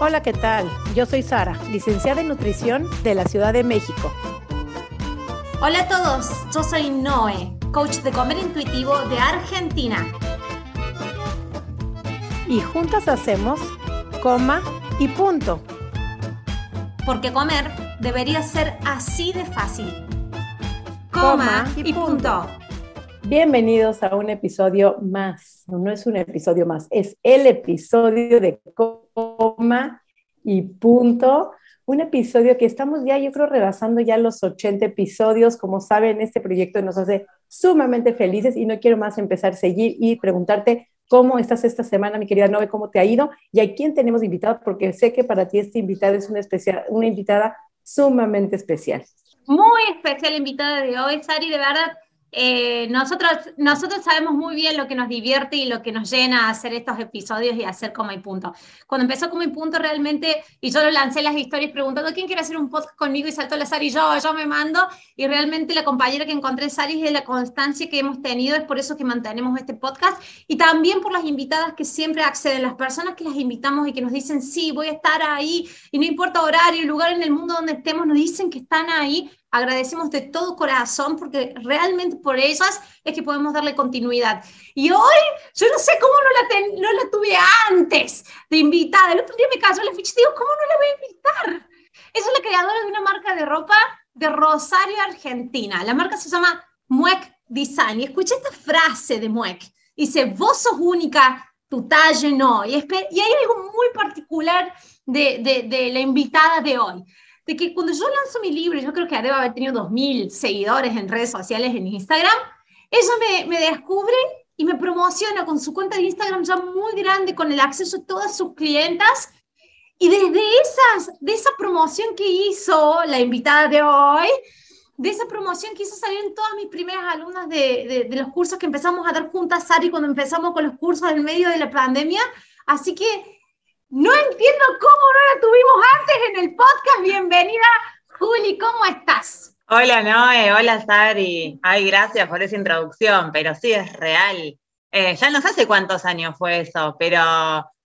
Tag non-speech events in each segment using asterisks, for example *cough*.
Hola, ¿qué tal? Yo soy Sara, licenciada en nutrición de la Ciudad de México. Hola a todos, yo soy Noé, coach de comer intuitivo de Argentina. Y juntas hacemos coma y punto. Porque comer debería ser así de fácil. Coma, y, punto. Bienvenidos a un episodio más. No es un episodio más, es el episodio de coma y punto. Un episodio que estamos ya, yo creo, rebasando ya los 80 episodios. Como saben, este proyecto nos hace sumamente felices y no quiero más empezar a seguir y preguntarte cómo estás esta semana, mi querida Nove, cómo te ha ido y a quién tenemos invitado, porque sé que para ti esta invitada es una, especial, una invitada sumamente especial. Muy especial invitada de hoy, Sari, de verdad eh, nosotros, nosotros sabemos muy bien lo que nos divierte y lo que nos llena hacer estos episodios y hacer como y punto. Cuando empezó como y punto realmente, y yo lo lancé las historias preguntando quién quiere hacer un podcast conmigo y saltó la Sari, yo, yo me mando, y realmente la compañera que encontré Sari es de la constancia que hemos tenido, es por eso que mantenemos este podcast, y también por las invitadas que siempre acceden, las personas que las invitamos y que nos dicen, sí, voy a estar ahí, y no importa horario, lugar en el mundo donde estemos, nos dicen que están ahí, agradecemos de todo corazón porque realmente por ellas es que podemos darle continuidad. Y hoy, yo no sé cómo no la, no la tuve antes de invitada. El otro día me cayó la ficha y digo, ¿cómo no la voy a invitar? Ella es la creadora de una marca de ropa de Rosario, Argentina. La marca se llama Muec Design. Y escuché esta frase de Muec. Dice, vos sos única, tu talle no. Y, y hay algo muy particular de, de, de la invitada de hoy de que cuando yo lanzo mi libro, yo creo que debo haber tenido 2.000 seguidores en redes sociales, en Instagram, ella me, me descubre y me promociona con su cuenta de Instagram ya muy grande, con el acceso a todas sus clientas. Y desde esas, de esa promoción que hizo la invitada de hoy, de esa promoción que hizo salir en todas mis primeras alumnas de, de, de los cursos que empezamos a dar juntas, Sari, cuando empezamos con los cursos en medio de la pandemia. Así que no entiendo cómo no la tuvimos antes en el podcast. Bienvenida, Juli, ¿cómo estás? Hola, Noé, hola, Sari. Ay, gracias por esa introducción, pero sí es real. Eh, ya no sé hace cuántos años fue eso, pero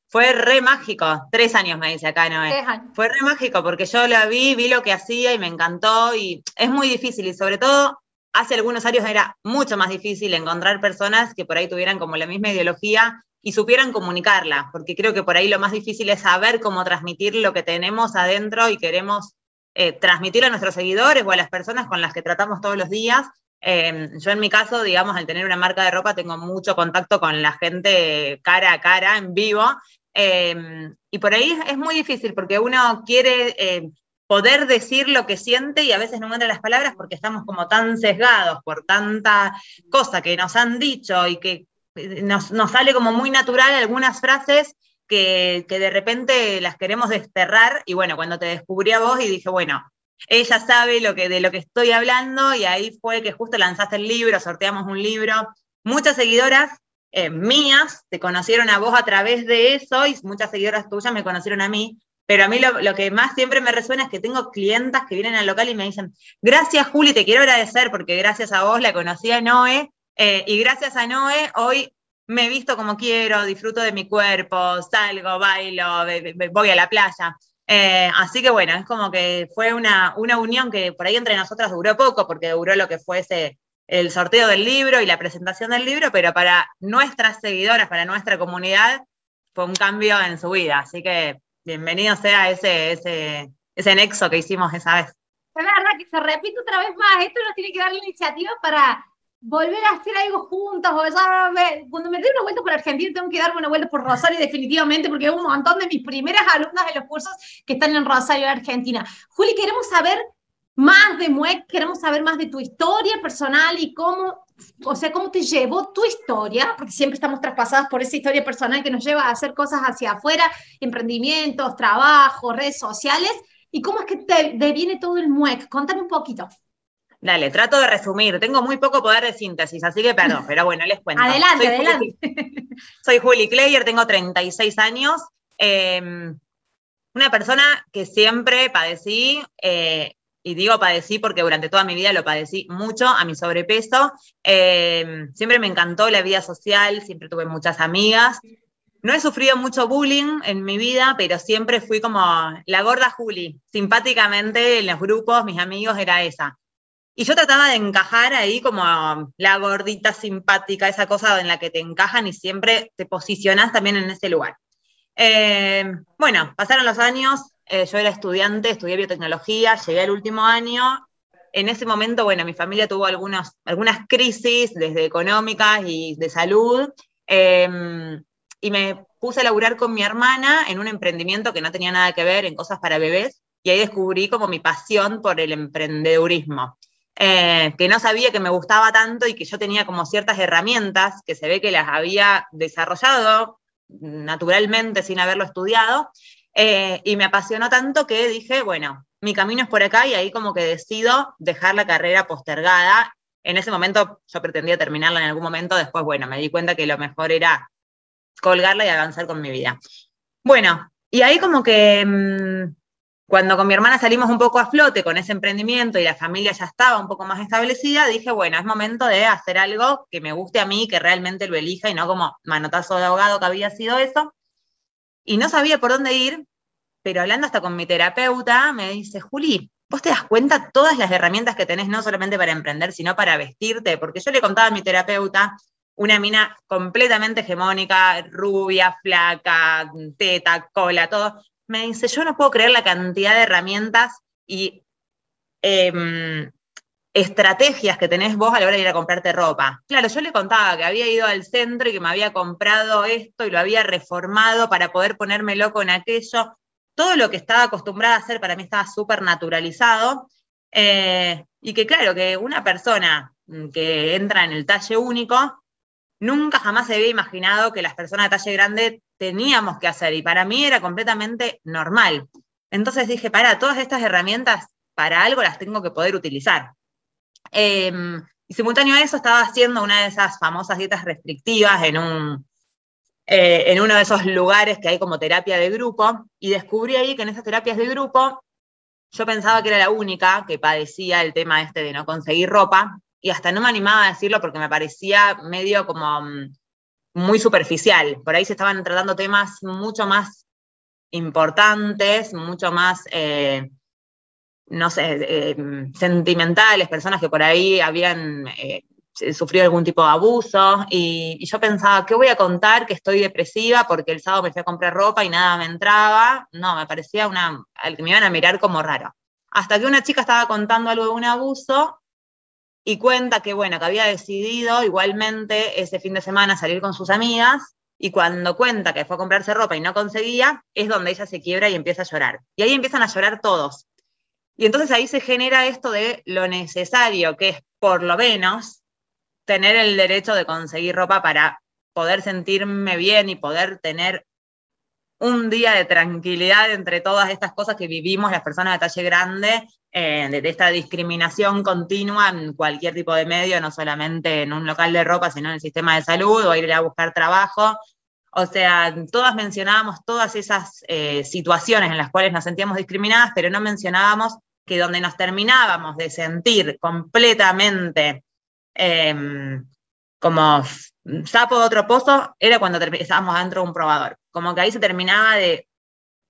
fue re mágico. Tres años me dice acá, Noé. Fue re mágico porque yo la vi, vi lo que hacía y me encantó y es muy difícil y sobre todo hace algunos años era mucho más difícil encontrar personas que por ahí tuvieran como la misma ideología y supieran comunicarla, porque creo que por ahí lo más difícil es saber cómo transmitir lo que tenemos adentro y queremos eh, transmitir a nuestros seguidores o a las personas con las que tratamos todos los días. Em, yo en mi caso, digamos, al tener una marca de ropa, tengo mucho contacto con la gente cara a cara, en vivo, em, y por ahí es muy difícil porque uno quiere eh, poder decir lo que siente y a veces no encuentra las palabras porque estamos como tan sesgados por tanta cosa que nos han dicho y que nos, sale como muy natural algunas frases que, de repente las queremos desterrar y bueno, cuando te descubrí a vos y dije, bueno, ella sabe lo que, de lo que estoy hablando y ahí fue que justo lanzaste el libro, sorteamos un libro. Muchas seguidoras eh, mías te conocieron a vos a través de eso y muchas seguidoras tuyas me conocieron a mí. Pero a mí lo, lo, que más siempre me resuena es que tengo clientas que vienen al local y me dicen, gracias Juli, te quiero agradecer porque gracias a vos la conocí a Noé eh, y gracias a Noé, hoy me visto como quiero, disfruto de mi cuerpo, salgo, bailo, voy a la playa. Eh, así que bueno, es como que fue una, una unión que por ahí entre nosotras duró poco, porque duró lo que fuese el sorteo del libro y la presentación del libro, pero para nuestras seguidoras, para nuestra comunidad, fue un cambio en su vida. Así que bienvenido sea ese, ese, ese nexo que hicimos esa vez. Es verdad que se repite otra vez más. Esto nos tiene que dar la iniciativa para volver a hacer algo juntos, o ya, cuando me dé una vuelta por Argentina tengo que darme una vuelta por Rosario definitivamente, porque hay un montón de mis primeras alumnas de los cursos que están en Rosario, Argentina. Juli, queremos saber más de MUEC, queremos saber más de tu historia personal y cómo, o sea, cómo te llevó tu historia, porque siempre estamos traspasadas por esa historia personal que nos lleva a hacer cosas hacia afuera, emprendimientos, trabajo, redes sociales, y cómo es que te deviene todo el MUEC. Contame un poquito. Dale, trato de resumir. Tengo muy poco poder de síntesis, así que perdón, pero bueno, les cuento. Adelante, adelante. soy Juli Kleyer, tengo 36 años. Em, una persona que siempre padecí, eh, y digo padecí porque durante toda mi vida lo padecí mucho a mi sobrepeso. Em, siempre me encantó la vida social, siempre tuve muchas amigas. no he sufrido mucho bullying en mi vida, pero siempre fui como la gorda Juli. Simpáticamente en los grupos, mis amigos era esa. Y yo trataba de encajar ahí como la gordita simpática, esa cosa en la que te encajan y siempre te posicionas también en ese lugar. Eh, bueno, pasaron los años, eh, yo era estudiante, estudié biotecnología, llegué al último año. En ese momento, bueno, mi familia tuvo algunas crisis, desde económicas y de salud. Eh, y me puse a laburar con mi hermana en un emprendimiento que no tenía nada que ver en cosas para bebés, y ahí descubrí como mi pasión por el emprendedurismo. Eh, que no sabía que me gustaba tanto y que yo tenía como ciertas herramientas que se ve que las había desarrollado naturalmente sin haberlo estudiado, eh, y me apasionó tanto que dije, bueno, mi camino es por acá y ahí como que decido dejar la carrera postergada. En ese momento yo pretendía terminarla en algún momento, después, bueno, me di cuenta que lo mejor era colgarla y avanzar con mi vida. Bueno, y ahí como que mm, cuando con mi hermana salimos un poco a flote con ese emprendimiento y la familia ya estaba un poco más establecida, dije, bueno, es momento de hacer algo que me guste a mí, que realmente lo elija y no como manotazo de abogado que había sido eso. Y no sabía por dónde ir, pero hablando hasta con mi terapeuta, me dice, Juli, ¿vos te das cuenta todas las herramientas que tenés, no solamente para emprender, sino para vestirte? Porque yo le contaba a mi terapeuta una mina completamente hegemónica, rubia, flaca, teta, cola, todo. Me dice, yo no puedo creer la cantidad de herramientas y em, estrategias que tenés vos a la hora de ir a comprarte ropa. Claro, yo le contaba que había ido al centro y que me había comprado esto y lo había reformado para poder ponerme loco en aquello. Todo lo que estaba acostumbrada a hacer para mí estaba súper naturalizado. Eh, y que claro, que una persona que entra en el talle único nunca jamás se había imaginado que las personas de talle grande teníamos que hacer y para mí era completamente normal. Entonces dije, para, todas estas herramientas, para algo las tengo que poder utilizar. Em, y simultáneo a eso estaba haciendo una de esas famosas dietas restrictivas en, un, eh, en uno de esos lugares que hay como terapia de grupo y descubrí ahí que en esas terapias de grupo yo pensaba que era la única que padecía el tema este de no conseguir ropa y hasta no me animaba a decirlo porque me parecía medio como mm, muy superficial. Por ahí se estaban tratando temas mucho más importantes, mucho más, eh, no sé, eh, sentimentales, personas que por ahí habían eh, sufrido algún tipo de abuso. Y, yo pensaba, ¿qué voy a contar? Que estoy depresiva porque el sábado me fui a comprar ropa y nada me entraba. No, me parecía una, me iban a mirar como raro. Hasta que una chica estaba contando algo de un abuso y cuenta que, bueno, que había decidido igualmente ese fin de semana salir con sus amigas y cuando cuenta que fue a comprarse ropa y no conseguía, es donde ella se quiebra y empieza a llorar. Y ahí empiezan a llorar todos. Y entonces ahí se genera esto de lo necesario, que es por lo menos tener el derecho de conseguir ropa para poder sentirme bien y poder tener un día de tranquilidad entre todas estas cosas que vivimos las personas de talle grande eh, de, esta discriminación continua en cualquier tipo de medio, no solamente en un local de ropa, sino en el sistema de salud o ir a buscar trabajo. O sea, todas mencionábamos todas esas eh, situaciones en las cuales nos sentíamos discriminadas, pero no mencionábamos que donde nos terminábamos de sentir completamente em, como sapo de otro pozo era cuando estábamos dentro de un probador. Como que ahí se terminaba de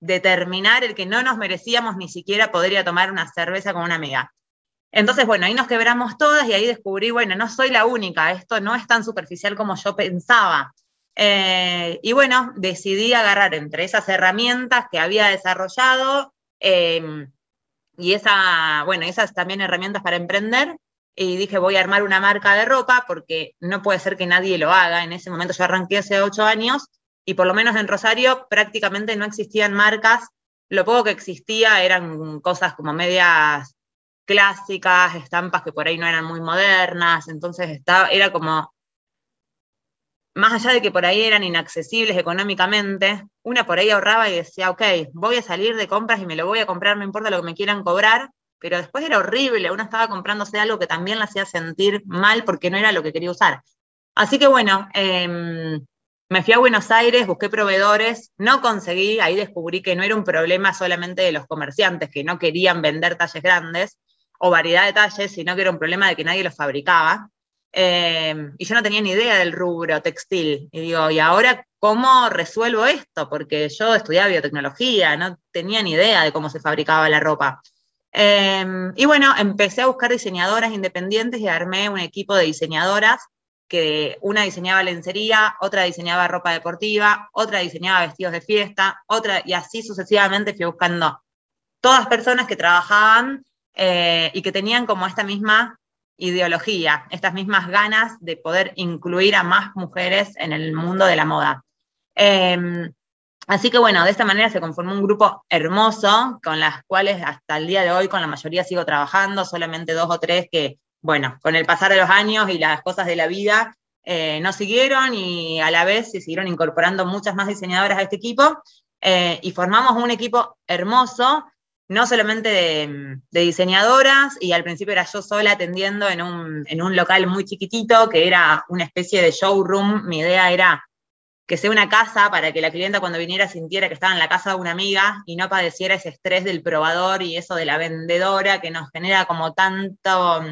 determinar el que no nos merecíamos ni siquiera poder ir a tomar una cerveza con una amiga. Entonces, bueno, ahí nos quebramos todas y ahí descubrí, bueno, no soy la única, esto no es tan superficial como yo pensaba. Eh, y bueno, decidí agarrar entre esas herramientas que había desarrollado em, y esa, bueno, esas también herramientas para emprender. Y dije, voy a armar una marca de ropa porque no puede ser que nadie lo haga. En ese momento yo arranqué hace ocho años y por lo menos en Rosario prácticamente no existían marcas, lo poco que existía eran cosas como medias clásicas, estampas que por ahí no eran muy modernas, entonces estaba, era como, más allá de que por ahí eran inaccesibles económicamente, una por ahí ahorraba y decía, ok, voy a salir de compras y me lo voy a comprar, no importa lo que me quieran cobrar, pero después era horrible, uno estaba comprándose algo que también la hacía sentir mal porque no era lo que quería usar. Así que bueno, eh, me fui a Buenos Aires, busqué proveedores, no conseguí, ahí descubrí que no era un problema solamente de los comerciantes que no querían vender talles grandes o variedad de talles, sino que era un problema de que nadie los fabricaba. Eh, y yo no tenía ni idea del rubro textil. Y digo, ¿y ahora ¿cómo resuelvo esto? Porque yo estudiaba biotecnología, no tenía ni idea de cómo se fabricaba la ropa. Em, y bueno, empecé a buscar diseñadoras independientes y armé un equipo de diseñadoras que una diseñaba lencería, otra diseñaba ropa deportiva, otra diseñaba vestidos de fiesta, otra, y así sucesivamente fui buscando todas personas que trabajaban eh, y que tenían como esta misma ideología, estas mismas ganas de poder incluir a más mujeres en el mundo de la moda. Em, así que bueno, de esta manera se conformó un grupo hermoso, con las cuales hasta el día de hoy con la mayoría sigo trabajando, solamente dos o tres que, bueno, con el pasar de los años y las cosas de la vida, eh, no siguieron y a la vez se siguieron incorporando muchas más diseñadoras a este equipo eh, y formamos un equipo hermoso no solamente de, diseñadoras, y al principio era yo sola atendiendo en un, en un, local muy chiquitito, que era una especie de showroom. Mi idea era que sea una casa para que la clienta cuando viniera sintiera que estaba en la casa de una amiga y no padeciera ese estrés del probador y eso de la vendedora que nos genera como tanto,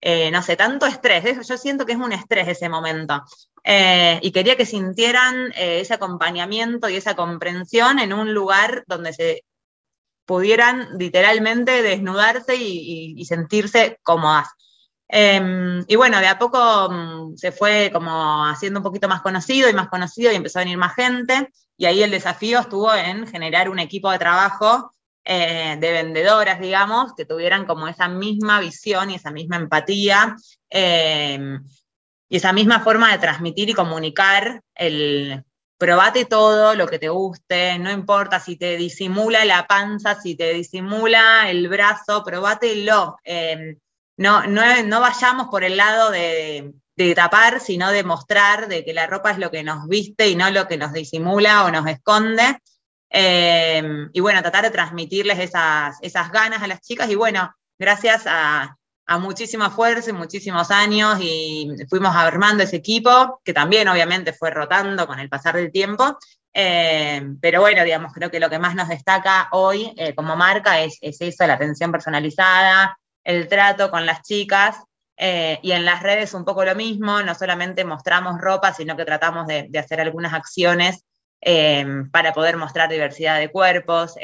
eh, no sé, tanto estrés. Yo siento que es un estrés ese momento. Eh, y quería que sintieran eh, ese acompañamiento y esa comprensión en un lugar donde se pudieran literalmente desnudarse y, sentirse cómodas. Em, y bueno, de a poco mm, se fue como haciendo un poquito más conocido y más conocido y empezó a venir más gente. Y ahí el desafío estuvo en generar un equipo de trabajo eh, de vendedoras, digamos, que tuvieran como esa misma visión y esa misma empatía em, y esa misma forma de transmitir y comunicar el, probate todo lo que te guste, no importa si te disimula la panza, si te disimula el brazo, probátelo. Em, no, no, vayamos por el lado de, tapar, sino de mostrar de que la ropa es lo que nos viste y no lo que nos disimula o nos esconde. Em, y bueno, tratar de transmitirles esas, esas ganas a las chicas. Y bueno, gracias a, a muchísima fuerza y muchísimos años y fuimos armando ese equipo, que también obviamente fue rotando con el pasar del tiempo. Eh, pero bueno, digamos, creo que lo que más nos destaca hoy eh, como marca es, eso, la atención personalizada, el trato con las chicas. Eh, y en las redes un poco lo mismo, no solamente mostramos ropa, sino que tratamos de, hacer algunas acciones para poder mostrar diversidad de cuerpos,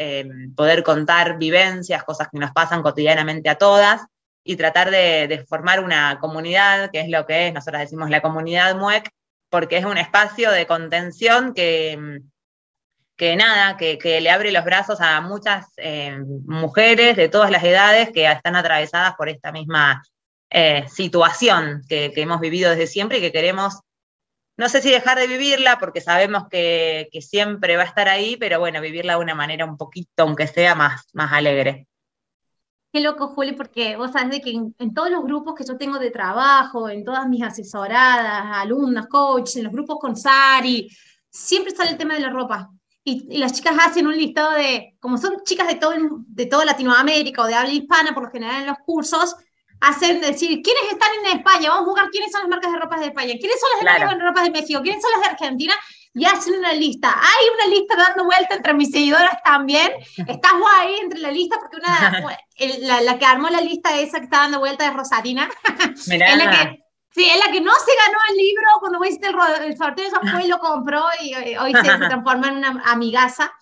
poder contar vivencias, cosas que nos pasan cotidianamente a todas y tratar de, formar una comunidad, que es lo que es, nosotros decimos la comunidad MUEC, porque es un espacio de contención que, que nada, que, le abre los brazos a muchas eh, mujeres de todas las edades que están atravesadas por esta misma eh, situación que, hemos vivido desde siempre y que queremos, no sé si dejar de vivirla, porque sabemos que, que, siempre va a estar ahí, pero bueno, vivirla de una manera un poquito, aunque sea más, más alegre. Qué loco, Juli, porque vos sabés de que en, todos los grupos que yo tengo de trabajo, en todas mis asesoradas, alumnas, coaches, en los grupos con Sari, siempre sale el tema de la ropa. Y, las chicas hacen un listado de, como son chicas de todo, de toda Latinoamérica o de habla hispana, por lo general en los cursos, hacen decir, ¿quiénes están en España? Vamos a jugar quiénes son las marcas de ropa de España, quiénes son las de claro. ropas de México, quiénes son las de Argentina, y hacen una lista. Hay una lista dando vuelta entre mis seguidoras también. Estás ahí entre la lista porque una, *laughs* la, que armó la lista esa que está dando vuelta es Rosatina. *laughs* es la que, sí, es la que no se ganó el libro cuando voy hiciste el, el sorteo, esa fue y lo compró y hoy se, *laughs* transforma en una amigaza.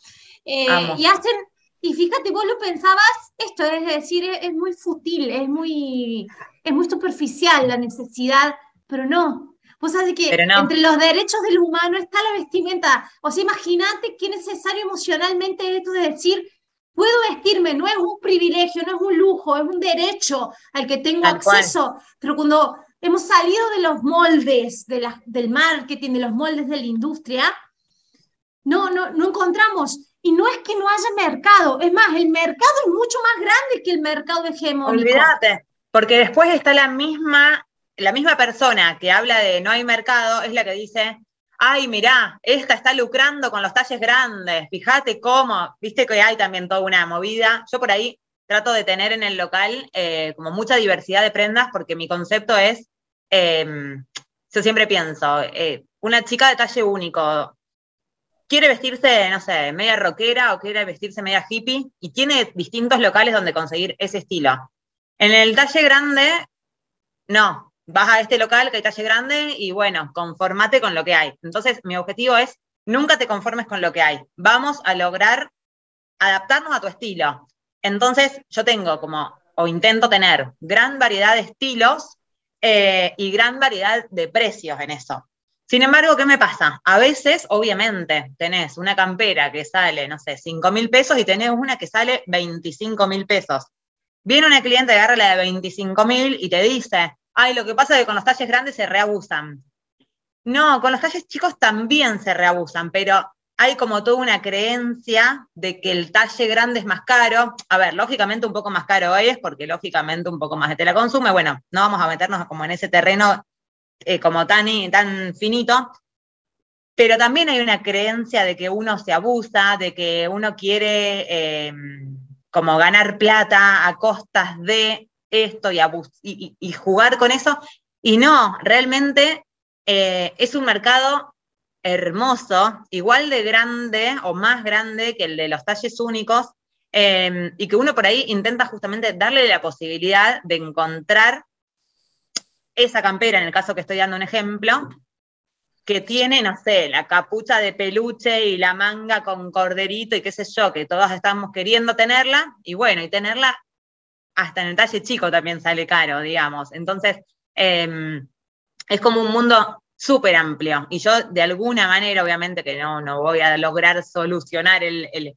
Eh, y hacen, y fíjate, vos lo pensabas, esto es decir, es, es muy futil, es muy, es muy superficial la necesidad, pero no, Vos sabés que entre los derechos del humano está la vestimenta. O sea, imagínate qué necesario emocionalmente esto de decir, puedo vestirme, no es un privilegio, no es un lujo, es un derecho al que tengo acceso. Pero cuando hemos salido de los moldes de la, del marketing, de los moldes de la industria, no, no, no encontramos. Y no es que no haya mercado, es más, el mercado es mucho más grande que el mercado hegemónico. Olvídate, porque después está la misma la misma persona que habla de no hay mercado es la que dice, ay, mirá, esta está lucrando con los talles grandes, fíjate cómo, viste que hay también toda una movida. Yo por ahí trato de tener en el local eh, como mucha diversidad de prendas porque mi concepto es, em, yo siempre pienso, eh, una chica de talle único quiere vestirse, no sé, media rockera o quiere vestirse media hippie y tiene distintos locales donde conseguir ese estilo. En el talle grande, no, vas a este local que hay talle grande y bueno, conformate con lo que hay. Entonces, mi objetivo es, nunca te conformes con lo que hay. Vamos a lograr adaptarnos a tu estilo. Entonces, yo tengo como, o intento tener, gran variedad de estilos eh, y gran variedad de precios en eso. Sin embargo, ¿qué me pasa? A veces, obviamente, tenés una campera que sale, no sé, 5 mil pesos y tenés una que sale 25 mil pesos. Viene una cliente, agarra la de 25 mil y te dice, ay, lo que pasa es que con los talles grandes se reabusan. No, con los talles chicos también se reabusan, pero hay como toda una creencia de que el talle grande es más caro. A ver, lógicamente un poco más caro es, porque lógicamente un poco más de tela consume. Bueno, no vamos a meternos como en ese terreno eh, como tan, tan finito, pero también hay una creencia de que uno se abusa, de que uno quiere em, como ganar plata a costas de esto y, y, jugar con eso. Y no, realmente eh, es un mercado hermoso, igual de grande o más grande que el de los talles únicos, em, y que uno por ahí intenta justamente darle la posibilidad de encontrar esa campera, en el caso que estoy dando un ejemplo, que tiene, no sé, la capucha de peluche y la manga con corderito y qué sé yo, que todos estamos queriendo tenerla, y bueno, y tenerla hasta en el talle chico también sale caro, digamos. Entonces, em, es como un mundo súper amplio. Y yo, de alguna manera, obviamente que no, no voy a lograr solucionar el,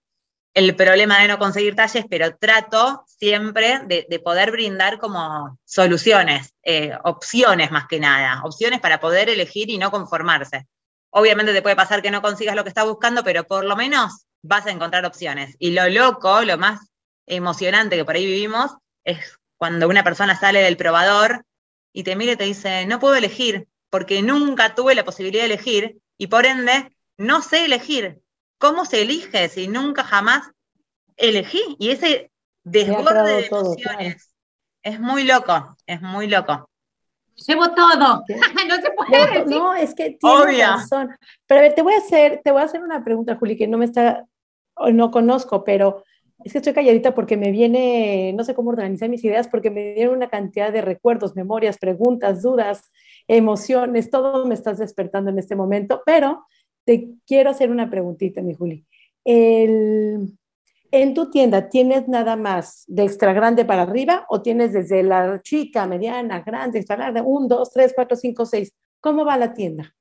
problema de no conseguir talles, pero trato siempre de, poder brindar como soluciones, eh, opciones más que nada, opciones para poder elegir y no conformarse. Obviamente te puede pasar que no consigas lo que estás buscando, pero por lo menos vas a encontrar opciones. Y lo loco, lo más emocionante que por ahí vivimos, es cuando una persona sale del probador y te mira y te dice, no puedo elegir, porque nunca tuve la posibilidad de elegir y por ende no sé elegir. ¿Cómo se elige si nunca jamás elegí? Y ese desborde de emociones es muy loco, es muy loco. Llevo todo. *laughs* no se puede decir. No, es que tienes razón. Pero a ver, te voy a hacer, te voy a hacer una pregunta, Juli, que no me está, no conozco, pero es que estoy calladita porque me viene, no sé cómo organizar mis ideas, porque me vienen una cantidad de recuerdos, memorias, preguntas, dudas, emociones, todo me estás despertando en este momento, pero te quiero hacer una preguntita, mi Juli. en tu tienda, ¿tienes nada más de extra grande para arriba o tienes desde la chica, mediana, grande, extra grande, un, dos, tres, cuatro, cinco, seis? ¿Cómo va la tienda?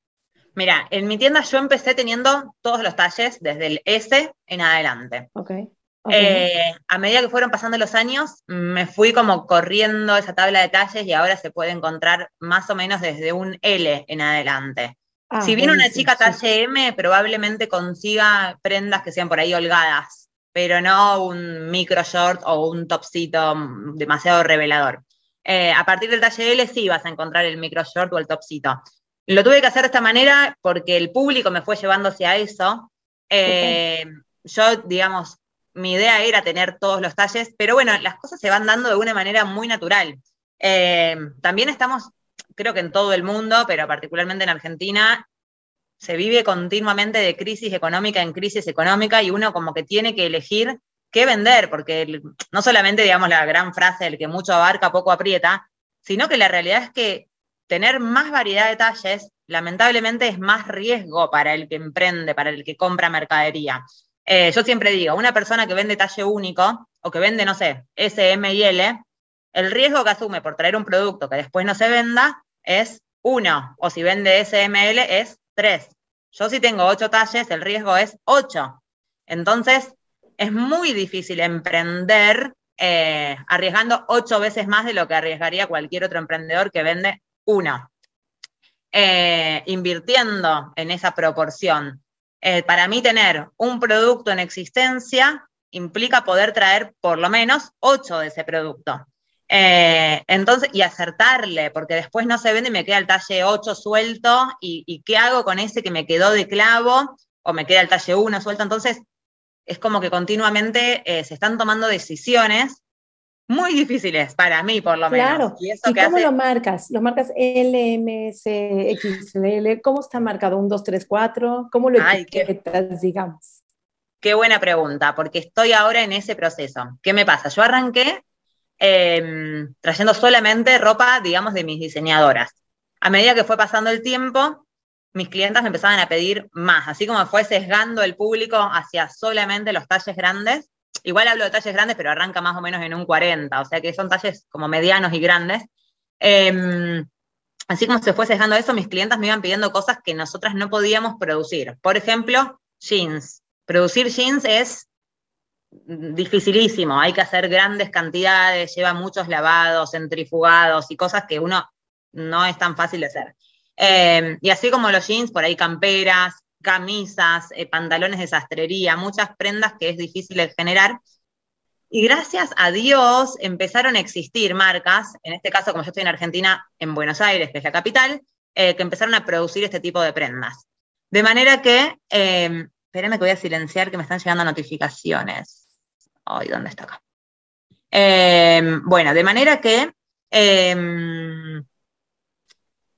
Mira, en mi tienda yo empecé teniendo todos los talles desde el S en adelante. Okay. Eh, a medida que fueron pasando los años, me fui como corriendo esa tabla de talles y ahora se puede encontrar más o menos desde un L en adelante. Ah, si viene una chica talle M, probablemente consiga prendas que sean por ahí holgadas, pero no un micro short o un topsito demasiado revelador. Eh, a partir del talle L sí vas a encontrar el micro short o el topsito. Lo tuve que hacer de esta manera porque el público me fue llevando hacia eso. Eh, yo, digamos, mi idea era tener todos los talles, pero bueno, las cosas se van dando de una manera muy natural. Eh, también estamos, creo que en todo el mundo, pero particularmente en Argentina, se vive continuamente de crisis económica en crisis económica y uno como que tiene que elegir qué vender, porque no solamente, digamos, la gran frase, el que mucho abarca, poco aprieta, sino que la realidad es que tener más variedad de talles, lamentablemente, es más riesgo para el que emprende, para el que compra mercadería. Eh, yo siempre digo, una persona que vende talle único o que vende, no sé, S, M y L, el riesgo que asume por traer un producto que después no se venda es uno, o si vende S, M, L es tres. Yo si tengo ocho talles, el riesgo es ocho. Entonces, es muy difícil emprender eh, arriesgando ocho veces más de lo que arriesgaría cualquier otro emprendedor que vende uno. Eh, invirtiendo en esa proporción eh, para mí tener un producto en existencia implica poder traer por lo menos ocho de ese producto. Eh, entonces, y acertarle, porque después no se vende y me queda el talle 8 suelto, y, qué hago con ese que me quedó de clavo, o me queda el talle 1 suelto. Entonces, es como que continuamente eh, se están tomando decisiones muy difíciles para mí, por lo menos. Claro. ¿Y, cómo lo marcas? ¿Lo marcas LMS, XL? ¿Cómo está marcado? ¿Un 2, 3, 4? ¿Cómo lo etiquetas, digamos? Qué buena pregunta, porque estoy ahora en ese proceso. ¿Qué me pasa? Yo arranqué em, trayendo solamente ropa, digamos, de mis diseñadoras. A medida que fue pasando el tiempo, mis clientas me empezaban a pedir más, así como fue sesgando el público hacia solamente los talles grandes. Igual hablo de talles grandes, pero arranca más o menos en un 40, o sea que son talles como medianos y grandes. Em, así como se fue sesgando eso, mis clientas me iban pidiendo cosas que nosotras no podíamos producir. Por ejemplo, jeans. Producir jeans es dificilísimo, hay que hacer grandes cantidades, lleva muchos lavados, centrifugados y cosas que uno no es tan fácil de hacer. Em, y así como los jeans, por ahí camperas, camisas, eh, pantalones de sastrería, muchas prendas que es difícil de generar. Y gracias a Dios empezaron a existir marcas, en este caso como yo estoy en Argentina, en Buenos Aires, que es la capital, eh, que empezaron a producir este tipo de prendas. De manera que, eh, que voy a silenciar que me están llegando notificaciones. Ay, ¿dónde está acá? Em, bueno, de manera que em,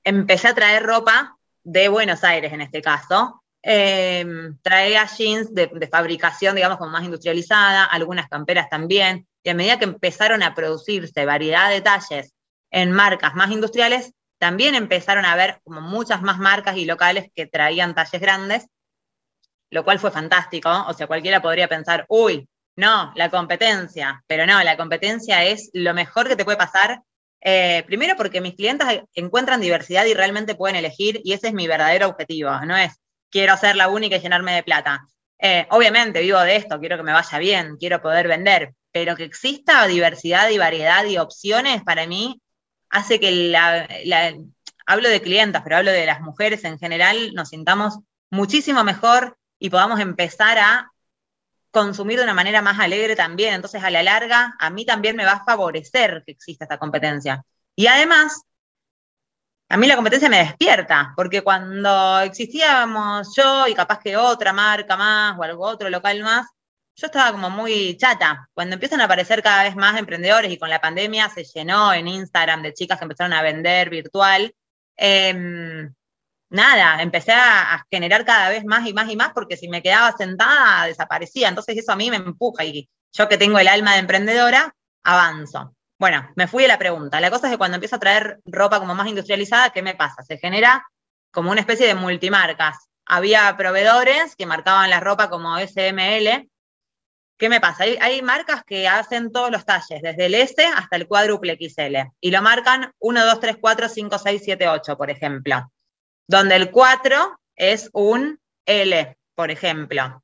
empecé a traer ropa de Buenos Aires en este caso. Em, traía jeans de, fabricación, digamos, como más industrializada, algunas camperas también. Y a medida que empezaron a producirse variedad de talles en marcas más industriales, también empezaron a haber como muchas más marcas y locales que traían talles grandes, lo cual fue fantástico. O sea, cualquiera podría pensar, uy, no, la competencia, pero no, la competencia es lo mejor que te puede pasar eh, primero porque mis clientes encuentran diversidad y realmente pueden elegir y ese es mi verdadero objetivo, no es quiero ser la única y llenarme de plata. Eh, obviamente vivo de esto, quiero que me vaya bien, quiero poder vender, pero que exista diversidad y variedad y opciones para mí hace que la, hablo de clientas, pero hablo de las mujeres en general, nos sintamos muchísimo mejor y podamos empezar a consumir de una manera más alegre también. Entonces, a la larga, a mí también me va a favorecer que exista esta competencia. Y además, a mí la competencia me despierta, porque cuando existíamos yo y capaz que otra marca más o algo otro local más, yo estaba como muy chata. Cuando empiezan a aparecer cada vez más emprendedores y con la pandemia se llenó en Instagram de chicas que empezaron a vender virtual, eh, nada, empecé a, generar cada vez más y más y más porque si me quedaba sentada desaparecía. Entonces eso a mí me empuja y yo que tengo el alma de emprendedora, avanzo. Bueno, me fui a la pregunta. La cosa es que cuando empiezo a traer ropa como más industrializada, ¿qué me pasa? Se genera como una especie de multimarcas. Había proveedores que marcaban la ropa como SML. ¿Qué me pasa? Hay, hay marcas que hacen todos los talles, desde el S hasta el cuádruple XL, y lo marcan 1, 2, 3, 4, 5, 6, 7, 8, por ejemplo donde el 4 es un L, por ejemplo.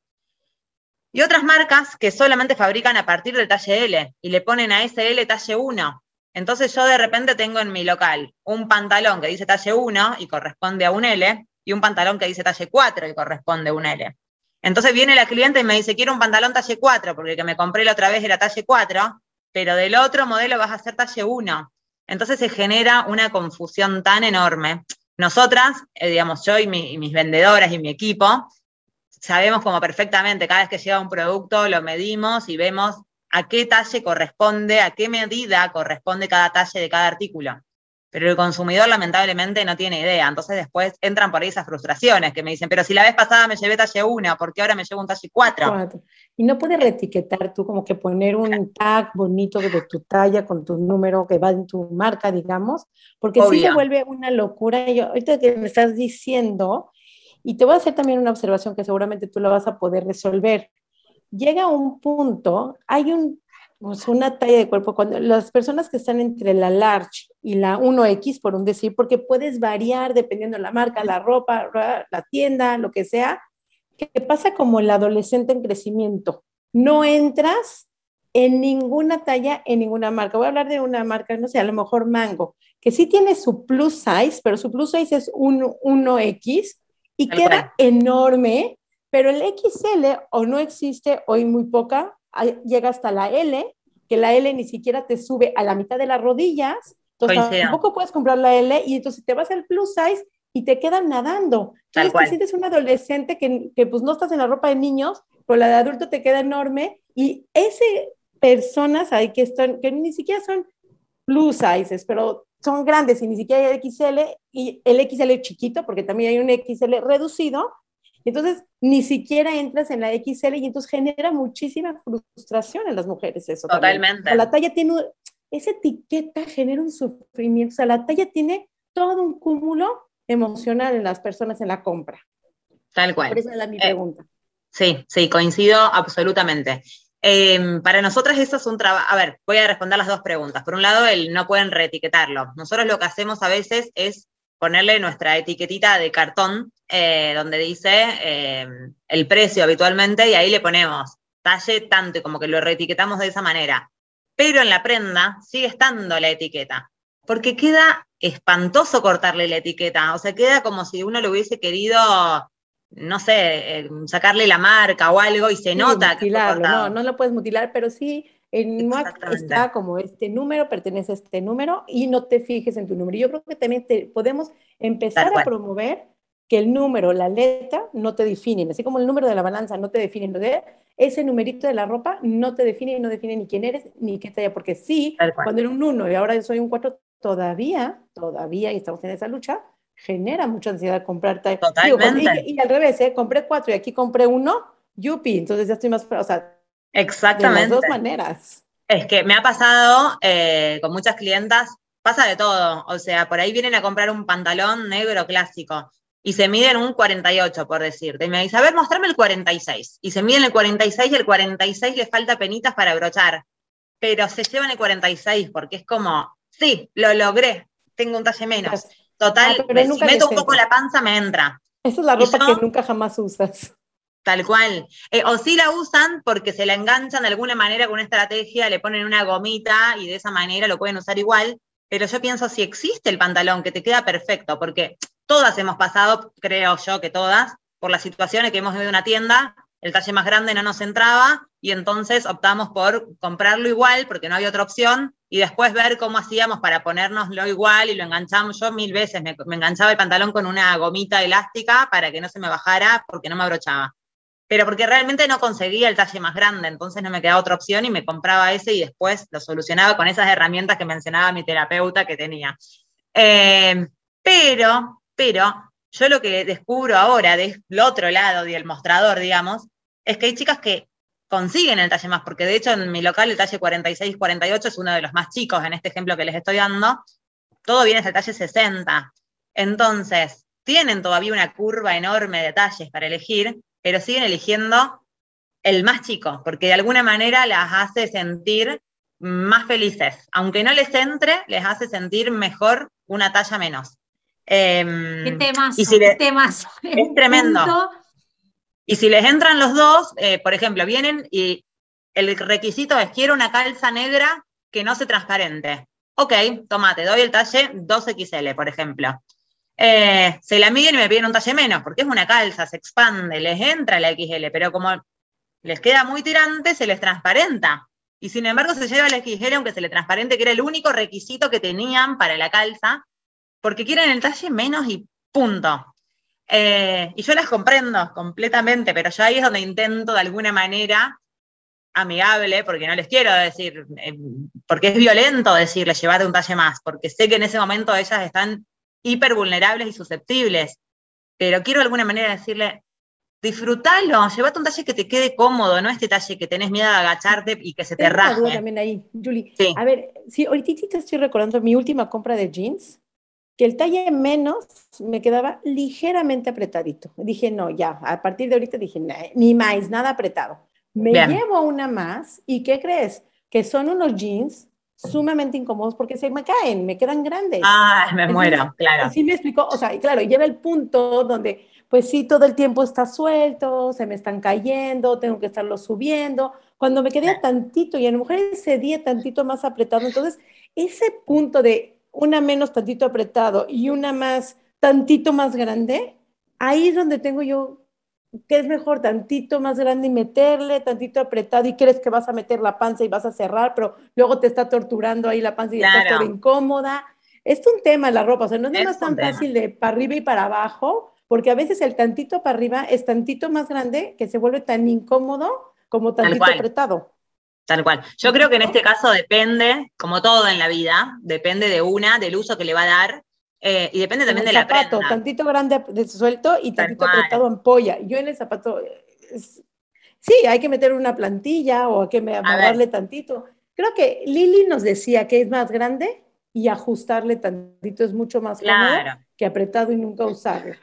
Y otras marcas que solamente fabrican a partir del talle L y le ponen a ese L talle 1. Entonces yo de repente tengo en mi local un pantalón que dice talle 1 y corresponde a un L y un pantalón que dice talle 4 y corresponde a un L. Entonces viene la cliente y me dice, quiero un pantalón talle 4 porque el que me compré la otra vez era talle 4, pero del otro modelo vas a hacer talle 1. Entonces se genera una confusión tan enorme. Nosotras, eh, digamos, yo y, mis vendedoras y mi equipo, sabemos como perfectamente, cada vez que llega un producto lo medimos y vemos a qué talle corresponde, a qué medida corresponde cada talle de cada artículo. Pero el consumidor lamentablemente no tiene idea. Entonces después entran por ahí esas frustraciones que me dicen, pero si la vez pasada me llevé talle 1, ¿por qué ahora me llevo un talle 4? Y no puedes reetiquetar tú, como que poner un tag bonito de tu talla con tu número que va en tu marca, digamos, porque si se vuelve una locura. Yo, ahorita que me estás diciendo, y te voy a hacer también una observación que seguramente tú la vas a poder resolver. Llega un punto, hay un pues, una talla de cuerpo, cuando las personas que están entre la large y la 1X, por un decir, porque puedes variar dependiendo de la marca, la ropa, la tienda, lo que sea, que pasa como el adolescente en crecimiento. No entras en ninguna talla, en ninguna marca. Voy a hablar de una marca, no sé, a lo mejor Mango, que sí tiene su plus size, pero su plus size es un 1X y queda enorme, pero el XL o no existe hoy muy poca llega hasta la L, que la L ni siquiera te sube a la mitad de las rodillas, entonces tampoco puedes comprar la L y entonces te vas al plus size y te quedan nadando. Tal cual. te sientes un adolescente que, que, pues no estás en la ropa de niños, pero la de adulto te queda enorme y ese personas ahí que están, que ni siquiera son plus sizes, pero son grandes y ni siquiera hay XL y el XL chiquito, porque también hay un XL reducido, entonces, ni siquiera entras en la XL y entonces genera muchísima frustración en las mujeres eso. Totalmente. La talla tiene, esa etiqueta genera un sufrimiento. O sea, la talla tiene todo un cúmulo emocional en las personas en la compra. Tal cual. Por eso es mi eh, pregunta. Sí, sí, coincido absolutamente. Em, para nosotras eso es un trabajo, a ver, voy a responder las dos preguntas. Por un lado, el no pueden reetiquetarlo. Nosotros lo que hacemos a veces es ponerle nuestra etiquetita de cartón eh, donde dice em, el precio habitualmente y ahí le ponemos talle tanto y como que lo reetiquetamos de esa manera. Pero en la prenda sigue estando la etiqueta, porque queda espantoso cortarle la etiqueta, o sea, queda como si uno lo hubiese querido no sé, eh, sacarle la marca o algo y se nota que no, no lo puedes mutilar, pero sí en MAC está como este número, pertenece a este número y no te fijes en tu número. Yo creo que también te, podemos empezar a promover que el número, la letra, no te definen, así como el número de la balanza no te define, ese numerito de la ropa no te define y no define ni quién eres ni qué talla, porque sí, cuando era un 1 y ahora soy un 4, todavía, todavía, y estamos en esa lucha, genera mucha ansiedad comprar Totalmente. y, al revés, ¿eh? compré cuatro y aquí compré uno, yupi, entonces ya estoy más, o sea, Exactamente. de las dos maneras. Es que me ha pasado eh, con muchas clientas, pasa de todo, o sea, por ahí vienen a comprar un pantalón negro clásico y se miden un 48, por decirte, y me dice, a ver, mostrame el 46, y se miden el 46 y el 46 le falta penitas para brochar, pero se llevan el 46 porque es como, sí, lo logré, tengo un talle menos. Total, ah, si meto un poco la panza, me entra. Esa es la ropa que nunca jamás usas. Tal cual. Eh, o sí la usan porque se la enganchan de alguna manera con una estrategia, le ponen una gomita y de esa manera lo pueden usar igual. Pero yo pienso si existe el pantalón que te queda perfecto, porque todas hemos pasado, creo yo que todas, por las situaciones que hemos vivido en una tienda el talle más grande no nos entraba y entonces optamos por comprarlo igual porque no había otra opción y después ver cómo hacíamos para ponernoslo igual y lo enganchamos. Yo mil veces me, enganchaba el pantalón con una gomita elástica para que no se me bajara porque no me abrochaba. Pero porque realmente no conseguía el talle más grande, entonces no me quedaba otra opción y me compraba ese y después lo solucionaba con esas herramientas que mencionaba mi terapeuta que tenía. Eh, pero, pero, yo lo que descubro ahora del otro lado del mostrador, digamos, es que hay chicas que consiguen el talle más, porque de hecho en mi local el talle 46-48 es uno de los más chicos en este ejemplo que les estoy dando, todo viene el talle 60. Entonces, tienen todavía una curva enorme de talles para elegir, pero siguen eligiendo el más chico, porque de alguna manera las hace sentir más felices. Aunque no les entre, les hace sentir mejor una talla menos. Em, qué temas, qué temas. Es tremendo. Y si les entran los dos, eh, por ejemplo, vienen y el requisito es quiero una calza negra que no se transparente. Ok, tomate, doy el talle 2XL, por ejemplo. Eh, se la miden y me piden un talle menos, porque es una calza, se expande, les entra la XL, pero como les queda muy tirante, se les transparenta. Y sin embargo se lleva la XL aunque se le transparente, que era el único requisito que tenían para la calza, porque quieren el talle menos y punto. Eh, y yo las comprendo completamente, pero yo ahí es donde intento de alguna manera amigable, porque no les quiero decir, eh, porque es violento decirles llevarte un talle más, porque sé que en ese momento ellas están hiper vulnerables y susceptibles, pero quiero de alguna manera decirle, disfrútalo, llévate un talle que te quede cómodo, no este talle que tenés miedo de agacharte y que se te raje. también ahí, Julie. A ver, sí, ahorita estoy recordando mi última compra de jeans, que el talle menos me quedaba ligeramente apretadito. Dije, no, ya, a partir de ahorita dije, ni más, nada apretado. Me llevo una más y ¿qué crees? Que son unos jeans sumamente incómodos porque se me caen, me quedan grandes. Ah, me muero, claro. Sí me explicó, o sea, y claro, llega el punto donde, pues sí, todo el tiempo está suelto, se me están cayendo, tengo que estarlo subiendo. Cuando me quedé tantito y a lo mejor ese día tantito más apretado, entonces ese punto de una menos tantito apretado y una más tantito más grande, ahí es donde tengo yo que es mejor tantito más grande y meterle, tantito apretado y crees que vas a meter la panza y vas a cerrar, pero luego te está torturando ahí la panza y estás toda incómoda. Es un tema la ropa, o sea, no es, más tan fácil de para arriba y para abajo, porque a veces el tantito para arriba es tantito más grande que se vuelve tan incómodo como tantito apretado. Tal cual. Yo creo que en este caso depende, como todo en la vida, depende de una, del uso que le va a dar, eh, y depende también de la zapato, tantito grande de suelto y tantito apretado en polla. Yo en el zapato, sí, hay que meter una plantilla o hay que darle tantito. Creo que Lili nos decía que es más grande y ajustarle tantito es mucho más claro. que apretado y nunca usarlo.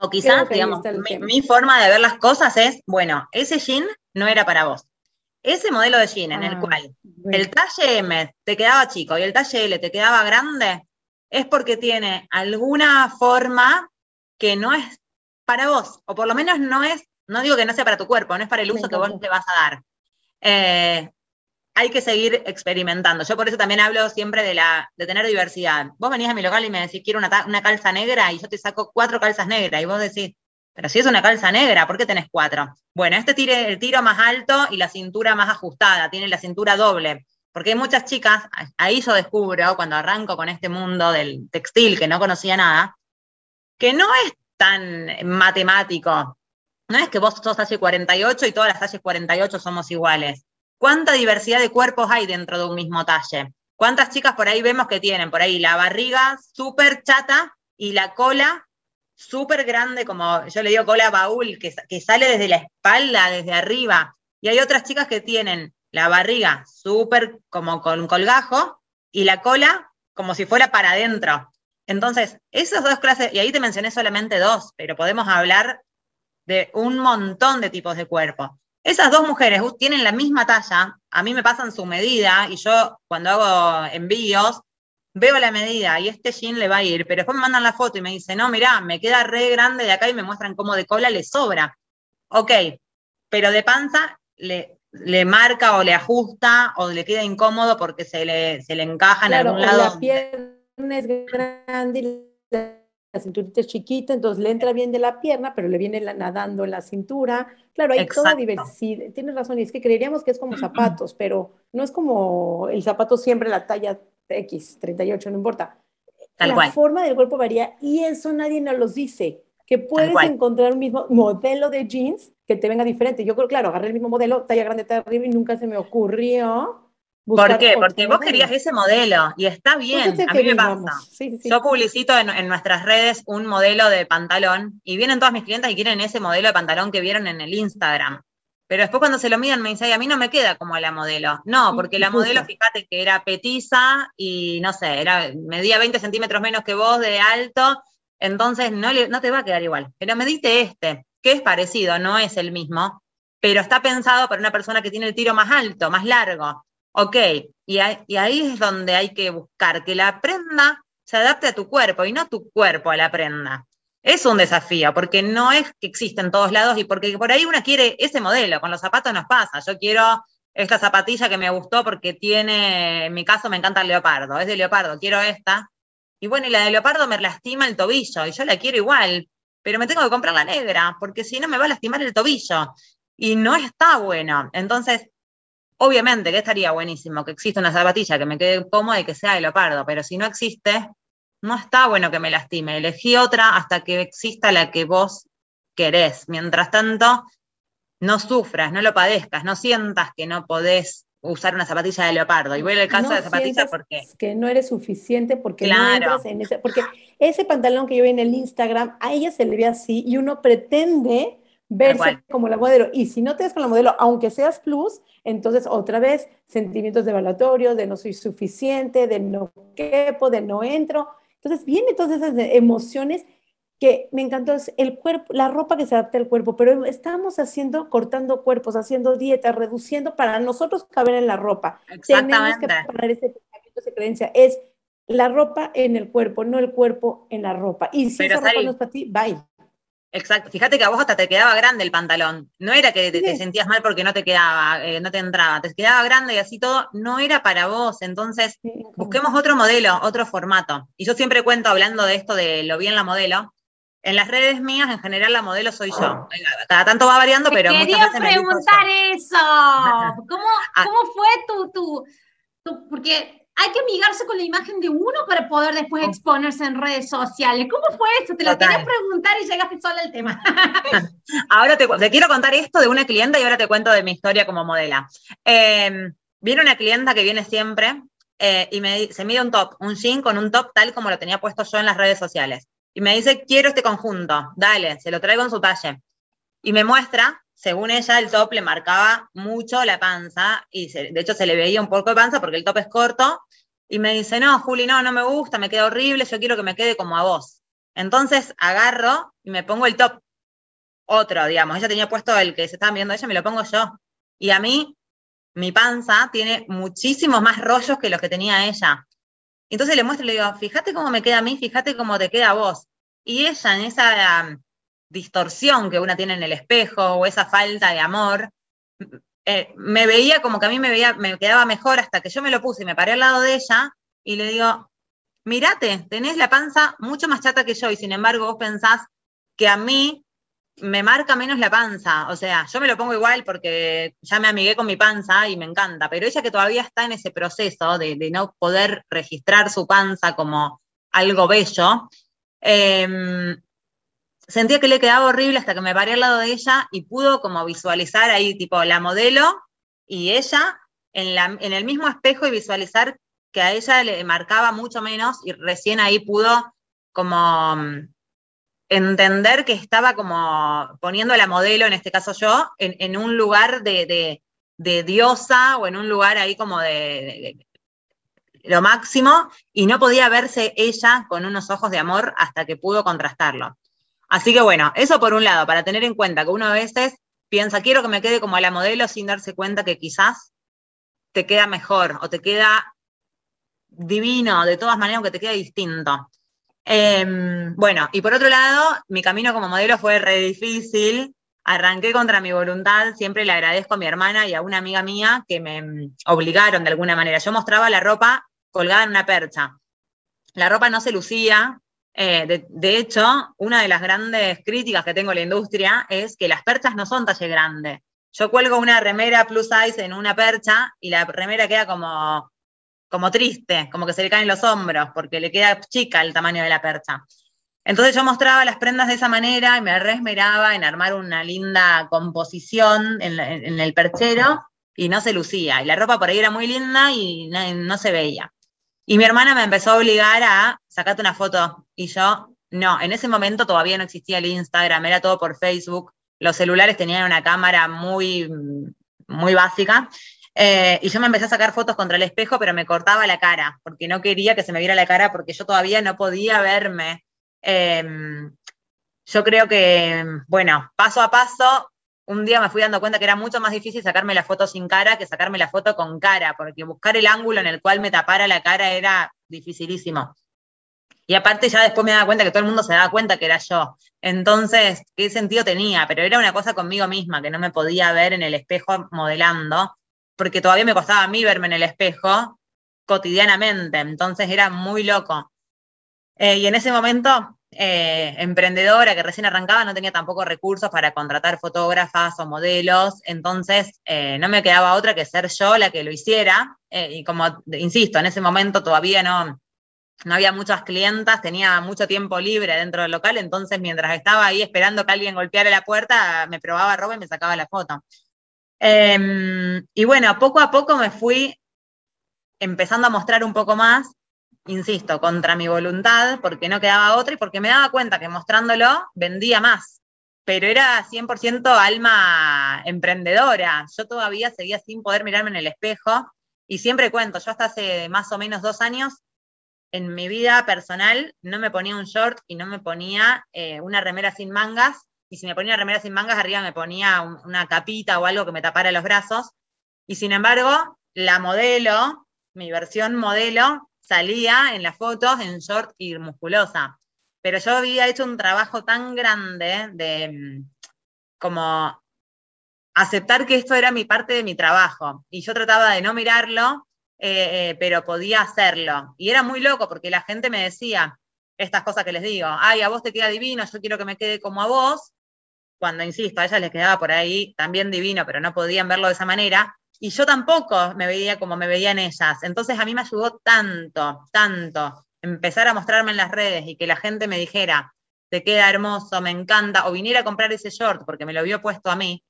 O quizás, digamos, mi, forma de ver las cosas es, bueno, ese jean no era para vos. Ese modelo de jean en el ah, cual el talle M te quedaba chico y el talle L te quedaba grande, es porque tiene alguna forma que no es para vos, o por lo menos no es, no digo que no sea para tu cuerpo, no es para el uso que vos te vas a dar. Eh, hay que seguir experimentando. Yo por eso también hablo siempre de, la, de tener diversidad. Vos venís a mi local y me decís, quiero una, una calza negra y yo te saco cuatro calzas negras y vos decís, pero si es una calza negra, ¿por qué tenés cuatro? Bueno, este tiene el tiro más alto y la cintura más ajustada, tiene la cintura doble. Porque hay muchas chicas, ahí yo descubro, cuando arranco con este mundo del textil que no conocía nada, que no es tan matemático. No es que vos sos talle 48 y todas las talles 48 somos iguales. ¿Cuánta diversidad de cuerpos hay dentro de un mismo talle? ¿Cuántas chicas por ahí vemos que tienen por ahí la barriga súper chata y la cola súper grande, como yo le digo cola baúl, que, que sale desde la espalda, desde arriba? Y hay otras chicas que tienen la barriga súper como con colgajo y la cola como si fuera para adentro. Entonces, esas dos clases, y ahí te mencioné solamente dos, pero podemos hablar de un montón de tipos de cuerpo. Esas dos mujeres tienen la misma talla, a mí me pasan su medida y yo cuando hago envíos veo la medida y este jean le va a ir, pero después me mandan la foto y me dicen, no, mirá, me queda re grande de acá y me muestran cómo de cola le sobra. Ok, pero de panza le, le marca o le ajusta o le queda incómodo porque se le, se le encaja en algún lado. La pierna es grande y la cinturita es chiquita, entonces le entra bien de la pierna, pero le viene nadando en la cintura. Claro, hay toda diversidad. Tienes razón, y es que creeríamos que es como zapatos, pero no es como el zapato siempre la talla X, 38, no importa. la forma del cuerpo varía y eso nadie nos los dice. Que puedes encontrar un mismo modelo de jeans que te venga diferente. Yo creo, claro, agarré el mismo modelo, talla grande, talla arriba y nunca se me ocurrió ¿Por qué? Porque vos querías ese modelo y está pues bien, a mí me pasa. Yo publicito en, nuestras redes un modelo de pantalón y vienen todas mis clientes y quieren ese modelo de pantalón que vieron en el Instagram. Pero después cuando se lo miden me dicen, a mí no me queda como la modelo. No, porque la modelo, fíjate que era petiza y no sé, era, medía 20 centímetros menos que vos de alto, entonces no, no te va a quedar igual. Pero me diste este, que es parecido, no es el mismo, pero está pensado para una persona que tiene el tiro más alto, más largo. Ok, y, ahí es donde hay que buscar que la prenda se adapte a tu cuerpo y no tu cuerpo a la prenda. Es un desafío, porque no es que existe en todos lados y porque por ahí una quiere ese modelo, con los zapatos nos pasa. Yo quiero esta zapatilla que me gustó porque tiene, en mi caso me encanta el leopardo, es de leopardo, quiero esta. Y bueno, y la de leopardo me lastima el tobillo y yo la quiero igual, pero me tengo que comprar la negra porque si no me va a lastimar el tobillo. Y no está bueno. Entonces, Obviamente que estaría buenísimo que exista una zapatilla que me quede cómoda y que sea de leopardo, pero si no existe, no está bueno que me lastime. Elegí otra hasta que exista la que vos querés. Mientras tanto, no sufras, no lo padezcas, no sientas que no podés usar una zapatilla de leopardo. Y voy al caso de zapatilla porque... Que no eres suficiente porque no entras en ese... Porque ese pantalón que yo vi en el Instagram, a ella se le ve así y uno pretende verse como la modelo. Y si no te ves con la modelo, aunque seas plus, entonces otra vez sentimientos de evaluatorio, de no soy suficiente, de no quepo, de no entro. Entonces vienen todas esas emociones que me encantó, es el cuerpo, la ropa que se adapta al cuerpo, pero estamos haciendo, cortando cuerpos, haciendo dietas, reduciendo para nosotros caber en la ropa. Tenemos que parar ese pensamiento, esa creencia. Es la ropa en el cuerpo, no el cuerpo en la ropa. Y si esa ropa no es para ti, bye. Exacto. Fíjate que a vos hasta te quedaba grande el pantalón. No era que te, sentías mal porque no te quedaba, eh, no te entraba. Te quedaba grande y así todo. No era para vos. Entonces, busquemos otro modelo, otro formato. Y yo siempre cuento, hablando de esto de lo bien la modelo, en las redes mías, en general, la modelo soy yo. Cada tanto va variando, pero muchas veces preguntar eso. *laughs* ¿Cómo, ah. ¿Cómo, fue tu, tu, tu, Porque hay que amigarse con la imagen de uno para poder después oh. exponerse en redes sociales. ¿Cómo fue eso? Te lo quería preguntar y llegaste sola al tema. *laughs* ahora te, quiero contar esto de una clienta y ahora te cuento de mi historia como modela. Eh, viene una clienta que viene siempre eh, y me, se mide un top, un jean con un top tal como lo tenía puesto yo en las redes sociales. Y me dice, quiero este conjunto, dale, se lo traigo en su talle. Y me muestra según ella, el top le marcaba mucho la panza y de hecho se le veía un poco de panza porque el top es corto. Y me dice, no, Juli, no, no me gusta, me queda horrible, yo quiero que me quede como a vos. Entonces agarro y me pongo el top, otro, digamos. Ella tenía puesto el que se estaba viendo ella, me lo pongo yo. Y a mí, mi panza tiene muchísimos más rollos que los que tenía ella. Entonces le muestro y le digo, fíjate cómo me queda a mí, fíjate cómo te queda a vos. Y ella en esa distorsión que una tiene en el espejo o esa falta de amor, eh, me veía como que a mí me, veía, me quedaba mejor hasta que yo me lo puse y me paré al lado de ella y le digo, mirate, tenés la panza mucho más chata que yo y sin embargo vos pensás que a mí me marca menos la panza. O sea, yo me lo pongo igual porque ya me amigué con mi panza y me encanta, pero ella que todavía está en ese proceso de, no poder registrar su panza como algo bello, em, sentía que le quedaba horrible hasta que me paré al lado de ella y pudo como visualizar ahí, tipo, la modelo y ella en, la, en el mismo espejo y visualizar que a ella le marcaba mucho menos y recién ahí pudo como entender que estaba como poniendo la modelo, en este caso yo, en, un lugar de, diosa o en un lugar ahí como de, lo máximo y no podía verse ella con unos ojos de amor hasta que pudo contrastarlo. Así que bueno, eso por un lado, para tener en cuenta que uno a veces piensa, quiero que me quede como a la modelo sin darse cuenta que quizás te queda mejor o te queda divino, de todas maneras, que te queda distinto. Em, bueno, y por otro lado, mi camino como modelo fue re difícil. Arranqué contra mi voluntad, siempre le agradezco a mi hermana y a una amiga mía que me mm, obligaron de alguna manera. Yo mostraba la ropa colgada en una percha. La ropa no se lucía. Eh, de, hecho, una de las grandes críticas que tengo a la industria es que las perchas no son talle grande. Yo cuelgo una remera plus size en una percha y la remera queda como como triste, como que se le caen los hombros, porque le queda chica el tamaño de la percha. Entonces yo mostraba las prendas de esa manera y me resmeraba en armar una linda composición en, el perchero y no se lucía. Y la ropa por ahí era muy linda y no, se veía. Y mi hermana me empezó a obligar a sacarte una foto. Y yo, no, en ese momento todavía no existía el Instagram, era todo por Facebook. Los celulares tenían una cámara muy, muy básica. Eh, y yo me empecé a sacar fotos contra el espejo, pero me cortaba la cara, porque no quería que se me viera la cara, porque yo todavía no podía verme. Em, yo creo que, bueno, paso a paso, un día me fui dando cuenta que era mucho más difícil sacarme la foto sin cara que sacarme la foto con cara, porque buscar el ángulo en el cual me tapara la cara era dificilísimo. Y aparte ya después me daba cuenta que todo el mundo se daba cuenta que era yo. Entonces, ¿qué sentido tenía? Pero era una cosa conmigo misma, que no me podía ver en el espejo modelando porque todavía me costaba a mí verme en el espejo cotidianamente, entonces era muy loco. Eh, y en ese momento, eh, emprendedora que recién arrancaba, no tenía tampoco recursos para contratar fotógrafas o modelos, entonces eh, no me quedaba otra que ser yo la que lo hiciera. y como insisto, en ese momento todavía no, no había muchas clientas, tenía mucho tiempo libre dentro del local, entonces mientras estaba ahí esperando que alguien golpeara la puerta, me probaba ropa y me sacaba la foto. Em, y bueno, poco a poco me fui empezando a mostrar un poco más, insisto, contra mi voluntad, porque no quedaba otra y porque me daba cuenta que mostrándolo vendía más. Pero era 100% alma emprendedora. Yo todavía seguía sin poder mirarme en el espejo y siempre cuento, yo hasta hace más o menos dos años en mi vida personal no me ponía un short y no me ponía eh, una remera sin mangas y si me ponía remera sin mangas, arriba me ponía una capita o algo que me tapara los brazos. Y sin embargo, la modelo, mi versión modelo, salía en las fotos en short y musculosa. Pero yo había hecho un trabajo tan grande de mm, como aceptar que esto era mi parte de mi trabajo. Y yo trataba de no mirarlo, eh, pero podía hacerlo. Y era muy loco porque la gente me decía estas cosas que les digo, ay, a vos te queda divino, yo quiero que me quede como a vos, cuando, insisto, a ella les quedaba por ahí también divino, pero no podían verlo de esa manera, y yo tampoco me veía como me veían ellas. Entonces a mí me ayudó tanto, tanto empezar a mostrarme en las redes y que la gente me dijera, te queda hermoso, me encanta, o viniera a comprar ese short porque me lo vio puesto a mí,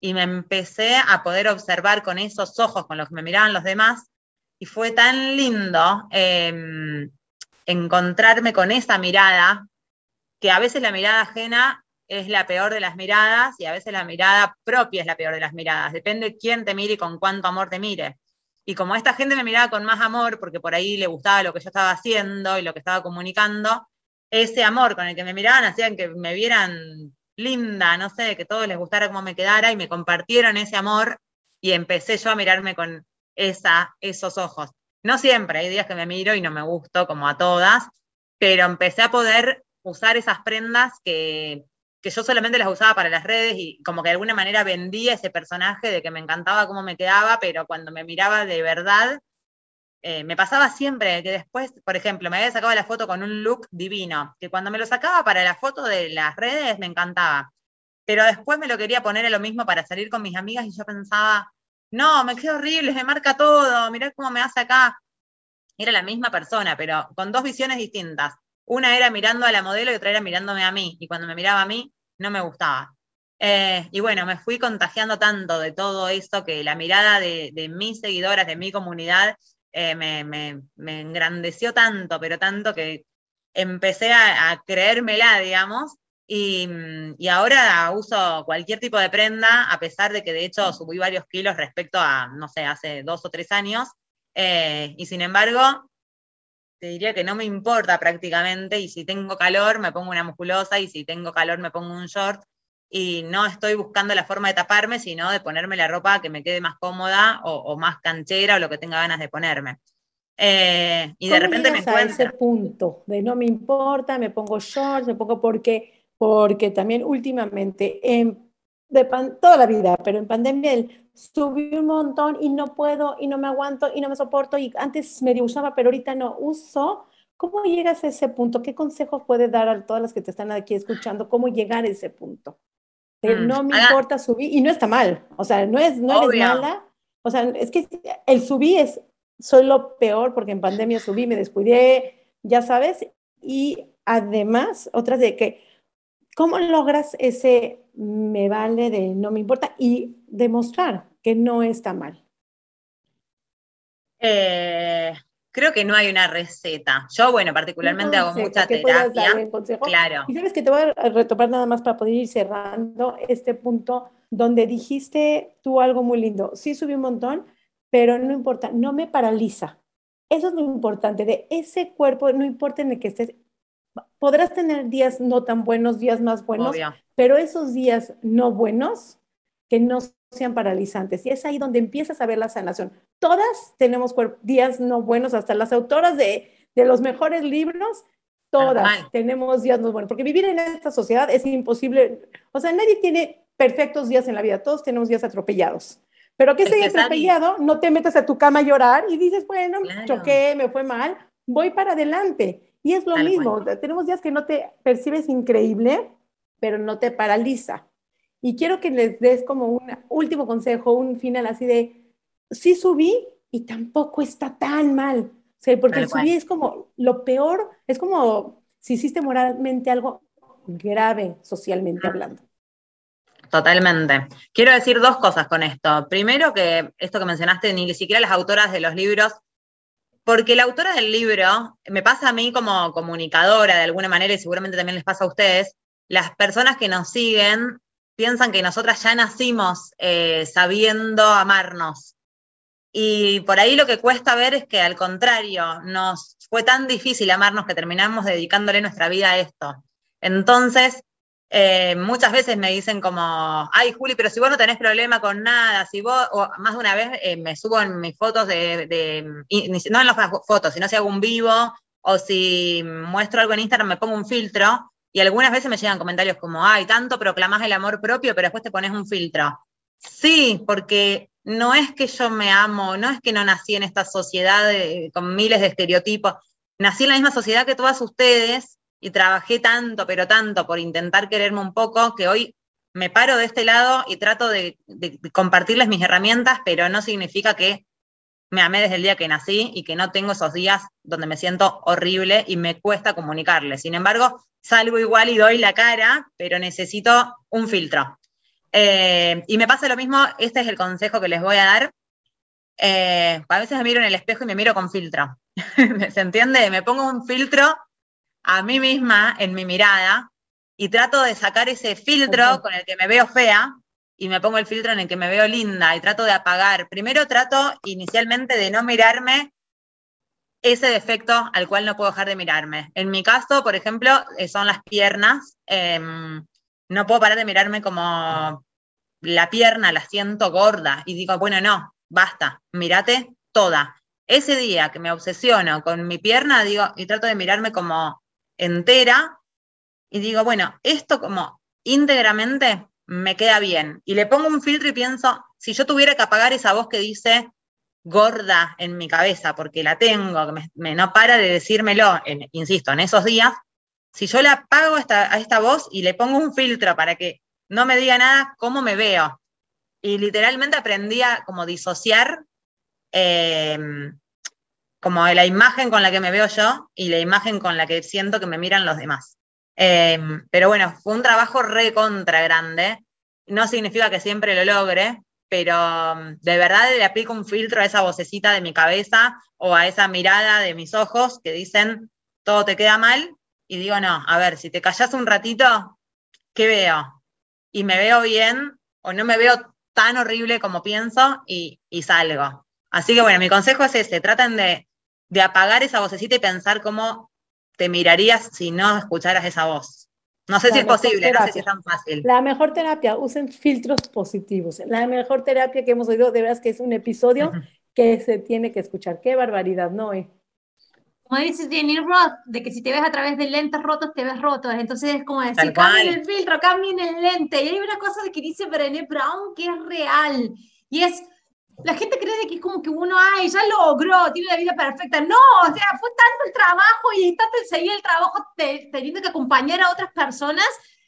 y me empecé a poder observar con esos ojos con los que me miraban los demás, y fue tan lindo em, encontrarme con esa mirada, que a veces la mirada ajena es la peor de las miradas y a veces la mirada propia es la peor de las miradas. Depende quién te mire y con cuánto amor te mire. Y como esta gente me miraba con más amor, porque por ahí le gustaba lo que yo estaba haciendo y lo que estaba comunicando, ese amor con el que me miraban hacían que me vieran linda, no sé, que todos les gustara cómo me quedara y me compartieron ese amor y empecé yo a mirarme con esa, esos ojos. No siempre, hay días que me miro y no me gusto, como a todas, pero empecé a poder usar esas prendas que, que yo solamente las usaba para las redes y como que de alguna manera vendía ese personaje de que me encantaba cómo me quedaba, pero cuando me miraba de verdad, eh, me pasaba siempre que después, por ejemplo, me había sacado la foto con un look divino, que cuando me lo sacaba para la foto de las redes me encantaba, pero después me lo quería poner a lo mismo para salir con mis amigas y yo pensaba, no, me queda horrible, me marca todo, mirá cómo me hace acá. Era la misma persona, pero con dos visiones distintas. Una era mirando a la modelo y otra era mirándome a mí, y cuando me miraba a mí, no me gustaba. Eh, y bueno, me fui contagiando tanto de todo esto que la mirada de, mis seguidoras, de mi comunidad, eh, me, engrandeció tanto, pero tanto que empecé a, creérmela, digamos, y, ahora uso cualquier tipo de prenda, a pesar de que de hecho subí varios kilos respecto a, no sé, hace dos o tres años, eh, y sin embargo, te diría que no me importa prácticamente y si tengo calor me pongo una musculosa y si tengo calor me pongo un short y no estoy buscando la forma de taparme, sino de ponerme la ropa que me quede más cómoda o, más canchera o lo que tenga ganas de ponerme. Eh, y de repente me encuentro... a ese punto de no me importa, me pongo shorts, me pongo porque, porque también últimamente, en, de toda la vida, pero en pandemia el subí un montón y no puedo y no me aguanto y no me soporto y antes medio usaba, pero ahorita no uso. ¿Cómo llegas a ese punto? ¿Qué consejos puedes dar a todas las que te están aquí escuchando? ¿Cómo llegar a ese punto? Mm, no me importa subir y no está mal, o sea, no es no eres mala, o sea, es que el subí es soy lo peor porque en pandemia subí, me descuidé, ya sabes, y además otras de que ¿cómo logras ese me vale de no me importa y demostrar que no está mal? Eh, creo que no hay una receta. Yo, bueno, particularmente hago mucha terapia. Claro. Y sabes que te voy a retomar nada más para poder ir cerrando este punto donde dijiste tú algo muy lindo. Sí subí un montón, pero no importa, no me paraliza. Eso es lo importante, de ese cuerpo, no importa en el que estés, podrás tener días no tan buenos, días más buenos, pero esos días no buenos, que no sean paralizantes. Y es ahí donde empiezas a ver la sanación. Todas tenemos días no buenos, hasta las autoras de, de los mejores libros, todas tenemos días no buenos, porque vivir en esta sociedad es imposible. O sea, nadie tiene perfectos días en la vida, todos tenemos días atropellados. Pero que ese día atropellado, no te metas a tu cama a llorar y dices, bueno, choqué, me fue mal, voy para adelante. Y es lo mismo, tenemos días que no te percibes increíble, pero no te paraliza. Y quiero que les des como un último consejo, un final así de, sí subí y tampoco está tan mal. O sea, porque el subí es como lo peor, es como si hiciste moralmente algo grave socialmente hablando. Totalmente. Quiero decir dos cosas con esto. Primero que esto que mencionaste, ni siquiera las autoras de los libros porque la autora del libro, me pasa a mí como comunicadora de alguna manera y seguramente también les pasa a ustedes, las personas que nos siguen piensan que nosotras ya nacimos eh, sabiendo amarnos. Y por ahí lo que cuesta ver es que al contrario, nos fue tan difícil amarnos que terminamos dedicándole nuestra vida a esto. Entonces, eh, muchas veces me dicen como, ay Juli, pero si vos no tenés problema con nada, si vos, o más de una vez eh, me subo en mis fotos de, no en las fotos, sino si hago un vivo o si muestro algo en Instagram me pongo un filtro y algunas veces me llegan comentarios como, ay, tanto proclamás el amor propio, pero después te pones un filtro. Sí, porque no es que yo me amo, no es que no nací en esta sociedad con miles de estereotipos, nací en la misma sociedad que todas ustedes y trabajé tanto, pero tanto por intentar quererme un poco, que hoy me paro de este lado y trato de, compartirles mis herramientas, pero no significa que me amé desde el día que nací y que no tengo esos días donde me siento horrible y me cuesta comunicarles. Sin embargo, salgo igual y doy la cara, pero necesito un filtro. Eh, y me pasa lo mismo, este es el consejo que les voy a dar. Eh, a veces me miro en el espejo y me miro con filtro. *laughs* ¿Se entiende? Me pongo un filtro a mí misma en mi mirada y trato de sacar ese filtro con el que me veo fea y me pongo el filtro en el que me veo linda y trato de apagar. Primero trato inicialmente de no mirarme ese defecto al cual no puedo dejar de mirarme. En mi caso, por ejemplo, eh, son las piernas. Em, no puedo parar de mirarme como la pierna, la siento gorda y digo, bueno, no, basta, mírate toda. Ese día que me obsesiono con mi pierna, digo, y trato de mirarme como entera, y digo, bueno, esto como íntegramente me queda bien. Y le pongo un filtro y pienso, si yo tuviera que apagar esa voz que dice gorda en mi cabeza, porque la tengo, que me, no para de decírmelo, insisto, en esos días, si yo le apago esta, a esta voz y le pongo un filtro para que no me diga nada cómo me veo, y literalmente aprendí a como disociar eh, como la imagen con la que me veo yo y la imagen con la que siento que me miran los demás. Eh, pero bueno, fue un trabajo recontra grande. No significa que siempre lo logre, pero um, de verdad le aplico un filtro a esa vocecita de mi cabeza o a esa mirada de mis ojos que dicen todo te queda mal. Y digo, no, a ver, si te callas un ratito, ¿qué veo? Y me veo bien o no me veo tan horrible como pienso y, salgo. Así que bueno, mi consejo es ese, traten de, de apagar esa vocecita y pensar cómo te mirarías si no escucharas esa voz. No sé si es posible, no sé si es tan fácil. La mejor terapia, usen filtros positivos. La mejor terapia que hemos oído, de verdad, es que es un episodio que se tiene que escuchar. Qué barbaridad, ¿no? Como dice Jenny Roth, de que si te ves a través de lentes rotos, te ves roto. Entonces es como decir, cambien el filtro, cambien el lente. Y hay una cosa de que dice Brené Brown que es real. Y es, la gente cree que es como que uno, ay, ya logró, tiene la vida perfecta. No, o sea, fue tanto el trabajo y tanto el seguir el trabajo teniendo que acompañar a otras personas,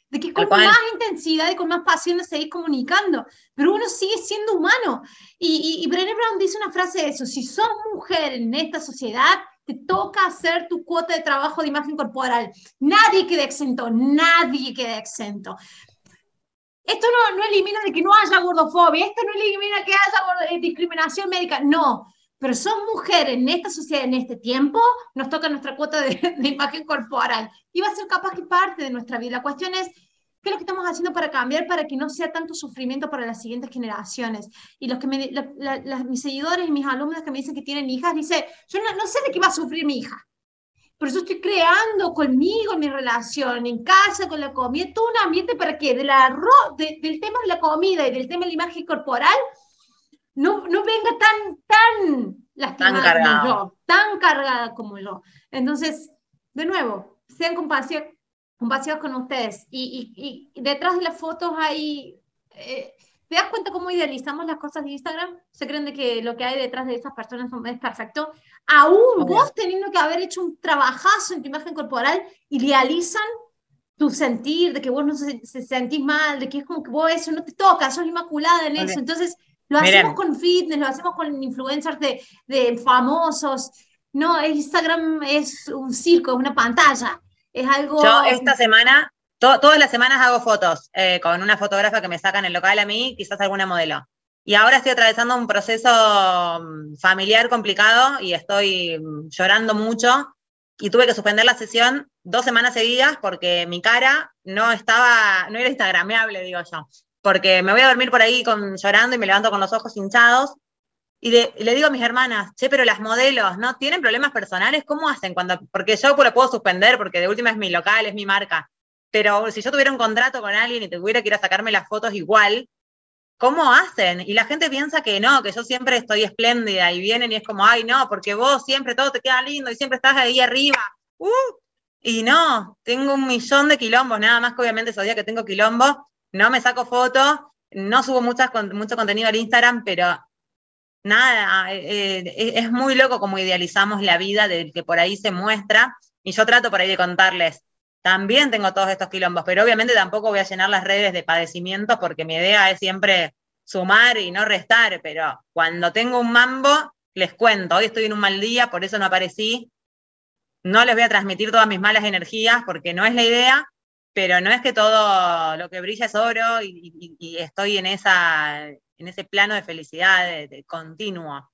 de que con más intensidad y con más pasión seguís comunicando. Pero uno sigue siendo humano. Y, y, Brené Brown dice una frase de eso, si sos mujer en esta sociedad, te toca hacer tu cuota de trabajo de imagen corporal. Nadie queda exento, nadie queda exento. Esto no, no elimina de que no haya gordofobia, esto no elimina que haya eh, discriminación médica, no. Pero son mujeres en esta sociedad, en este tiempo, nos toca nuestra cuota *laughs* de, imagen corporal. Y va a ser capaz que parte de nuestra vida. La cuestión es, ¿qué es lo que estamos haciendo para cambiar para que no sea tanto sufrimiento para las siguientes generaciones? Y los que me, mis seguidores y mis alumnos que me dicen que tienen hijas, dice, yo no, no sé de qué va a sufrir mi hija por eso estoy creando conmigo, en mi relación, en casa, con la comida, todo un ambiente para que del tema de la comida y del tema de la imagen corporal no, no venga tan, tan lastimada tan como yo, tan cargada como yo. Entonces, de nuevo, sean compasivos, compasivos con ustedes. Y, y, detrás de las fotos hay... Eh, ¿Te das cuenta cómo idealizamos las cosas de Instagram? Se creen de que lo que hay detrás de esas personas es perfecto. Aún vos teniendo que haber hecho un trabajazo en tu imagen corporal, idealizan tu sentir, de que vos no se, sentís mal, de que es como que vos eso no te toca, sos inmaculada en eso. Entonces, lo hacemos con fitness, lo hacemos con influencers de, de famosos. No, Instagram es un circo, es una pantalla. Es algo... Yo esta semana todas las semanas hago fotos eh, con una fotógrafa que me saca en el local a mí, quizás alguna modelo. Y ahora estoy atravesando un proceso mm, familiar complicado y estoy mm, llorando mucho y tuve que suspender la sesión dos semanas seguidas porque mi cara no estaba, no era instagrameable, digo yo. Porque me voy a dormir por ahí con, llorando y me levanto con los ojos hinchados. Y, le digo a mis hermanas, che, pero las modelos, ¿no? ¿Tienen problemas personales? ¿Cómo hacen? cuando Porque yo lo puedo suspender porque de última es mi local, es mi marca. Pero si yo tuviera un contrato con alguien y tuviera que ir a sacarme las fotos igual, ¿cómo hacen? Y la gente piensa que no, que yo siempre estoy espléndida y vienen y es como, ay, no, porque vos siempre todo te queda lindo y siempre estás ahí arriba. Uh, y no, tengo un millón de quilombos, nada más que obviamente esos días que tengo quilombo, no me saco fotos, no subo muchas, mucho contenido al Instagram, pero nada, eh, eh, es muy loco como idealizamos la vida del que por ahí se muestra. Y yo trato por ahí de contarles, también tengo todos estos quilombos, pero obviamente tampoco voy a llenar las redes de padecimientos porque mi idea es siempre sumar y no restar, pero cuando tengo un mambo, les cuento, hoy estoy en un mal día, por eso no aparecí, no les voy a transmitir todas mis malas energías porque no es la idea, pero no es que todo lo que brilla es oro y, estoy en, esa, en ese plano de felicidad de, continuo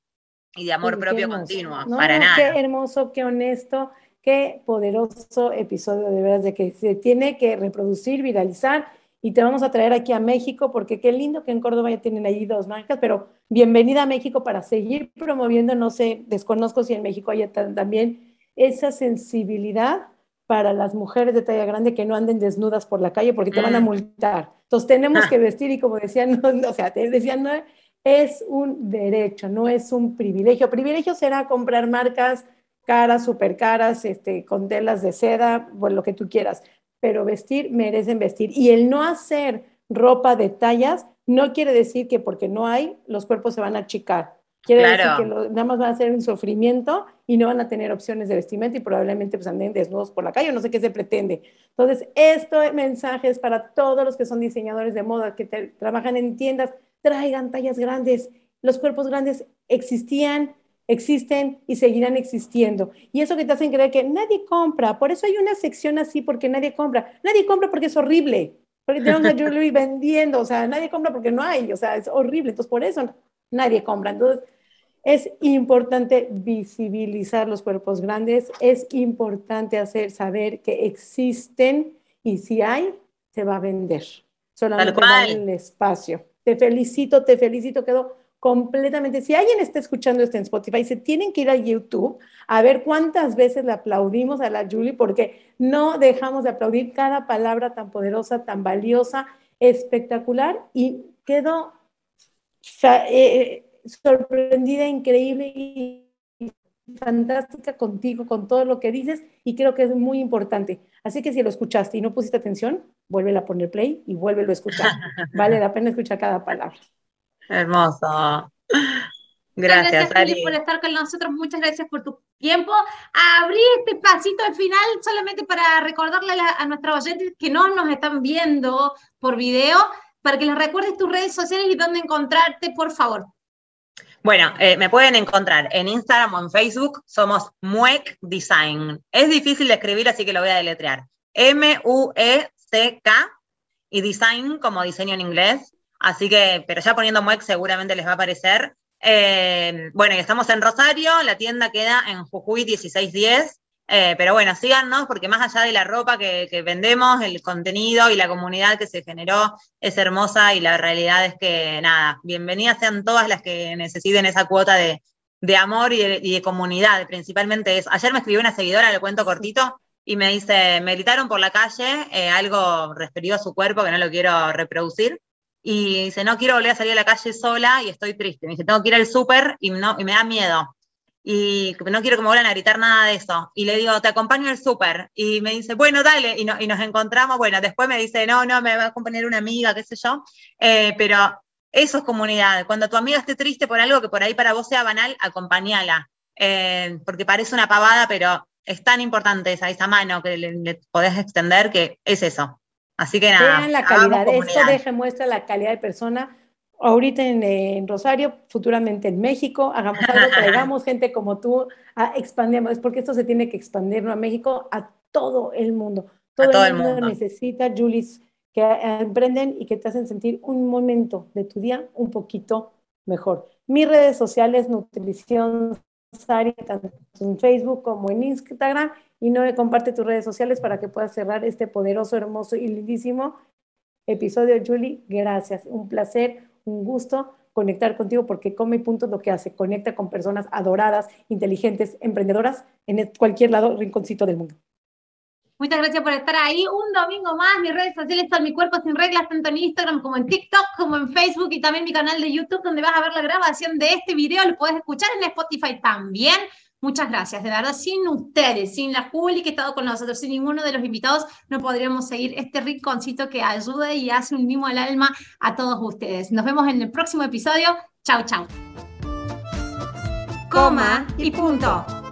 y de amor propio continuo, para nada. Qué hermoso, qué honesto Qué poderoso episodio de veras de que se tiene que reproducir, viralizar y te vamos a traer aquí a México porque qué lindo que en Córdoba ya tienen ahí dos marcas, pero bienvenida a México para seguir promoviendo, no sé, desconozco si en México hay también esa sensibilidad para las mujeres de talla grande que no anden desnudas por la calle porque te van a mm. multar. Entonces tenemos ah. que vestir y como decían, *laughs* no, o sea, te decían, no, es un derecho, no es un privilegio. Privilegio será comprar marcas caras, súper caras, este, con telas de seda, bueno, lo que tú quieras pero vestir merecen vestir. Y el no hacer ropa de tallas no quiere decir que porque no hay, los cuerpos se van a achicar. Quiere decir que nada más van a ser un sufrimiento y no van a tener opciones de vestimenta y probablemente pues anden desnudos por la calle, no sé qué se pretende. Entonces, este mensaje es para todos los que son diseñadores de moda, que trabajan en tiendas, traigan tallas grandes. Los cuerpos grandes existían, existen y seguirán existiendo. Y eso que te hacen creer que nadie compra, por eso hay una sección así, porque nadie compra. Nadie compra porque es horrible, porque tenemos a Julie vendiendo, o sea, nadie compra porque no hay, o sea, es horrible, entonces por eso nadie compra. Entonces, es importante visibilizar los cuerpos grandes, es importante hacer saber que existen y si hay, se va a vender. Solamente el espacio. Te felicito, te felicito, quedó completamente. Si alguien está escuchando esto en Spotify, se tienen que ir a YouTube a ver cuántas veces le aplaudimos a la Julie, porque no dejamos de aplaudir cada palabra tan poderosa, tan valiosa, espectacular, y quedo eh, sorprendida, increíble y fantástica contigo, con todo lo que dices, y creo que es muy importante. Así que si lo escuchaste y no pusiste atención, vuelve a poner play y vuélvelo a escuchar. *laughs* Vale la pena escuchar cada palabra. Hermoso. Gracias, gracias por estar con nosotros. Muchas gracias por tu tiempo. Abrí este pasito al final solamente para recordarle a, nuestros oyentes que no nos están viendo por video, para que les recuerdes tus redes sociales y dónde encontrarte, por favor. Bueno, eh, me pueden encontrar en Instagram o en Facebook. Somos Muec Design. Es difícil de escribir, así que lo voy a deletrear. M-U-E-C-K y Design como diseño en inglés. Así que, pero ya poniendo MUEC seguramente les va a aparecer. Eh, bueno, y estamos en Rosario, la tienda queda en Jujuy 1610. Eh, pero bueno, síganos porque más allá de la ropa que, vendemos, el contenido y la comunidad que se generó es hermosa y la realidad es que nada, bienvenidas sean todas las que necesiten esa cuota de, amor y de, comunidad. Principalmente es, ayer me escribió una seguidora, le cuento cortito, y me dice, me gritaron por la calle eh, algo referido a su cuerpo que no lo quiero reproducir y dice, no quiero volver a salir a la calle sola y estoy triste. Me dice, tengo que ir al súper y, no, y me da miedo. Y no quiero que me vuelvan a gritar nada de eso. Y le digo, te acompaño al súper. Y me dice, bueno, dale. Y, y, nos encontramos. Bueno, después me dice, no, no, me va a acompañar una amiga, qué sé yo. Eh, pero eso es comunidad. Cuando tu amiga esté triste por algo que por ahí para vos sea banal, acompañala. Eh, porque parece una pavada, pero es tan importante esa, mano que le podés extender que es eso. Así que nada. Vean la calidad. Esto deje muestra la calidad de persona. Ahorita en, Rosario, futuramente en México, hagamos algo, *laughs* traigamos gente como tú, a, expandemos, es porque esto se tiene que expandir ¿no? a México, a todo el mundo. Todo, el, mundo necesita Julis que emprenden y que te hacen sentir un momento de tu día un poquito mejor. Mis redes sociales, Nutrición Sari, tanto en Facebook como en Instagram, y no comparte tus redes sociales para que puedas cerrar este poderoso, hermoso y lindísimo episodio. Julie, gracias. Un placer, un gusto conectar contigo porque Come Punto lo que hace, conecta con personas adoradas, inteligentes, emprendedoras en cualquier lado, rinconcito del mundo. Muchas gracias por estar ahí. Un domingo más. Mis redes sociales son Mi Cuerpo Sin Reglas, tanto en Instagram como en TikTok, como en Facebook y también mi canal de YouTube, donde vas a ver la grabación de este video. Lo puedes escuchar en Spotify también. Muchas gracias, de verdad, sin ustedes, sin la Juli que ha estado con nosotros, sin ninguno de los invitados, no podríamos seguir este rinconcito que ayuda y hace un mimo al alma a todos ustedes. Nos vemos en el próximo episodio. Chau, chau. Coma y punto.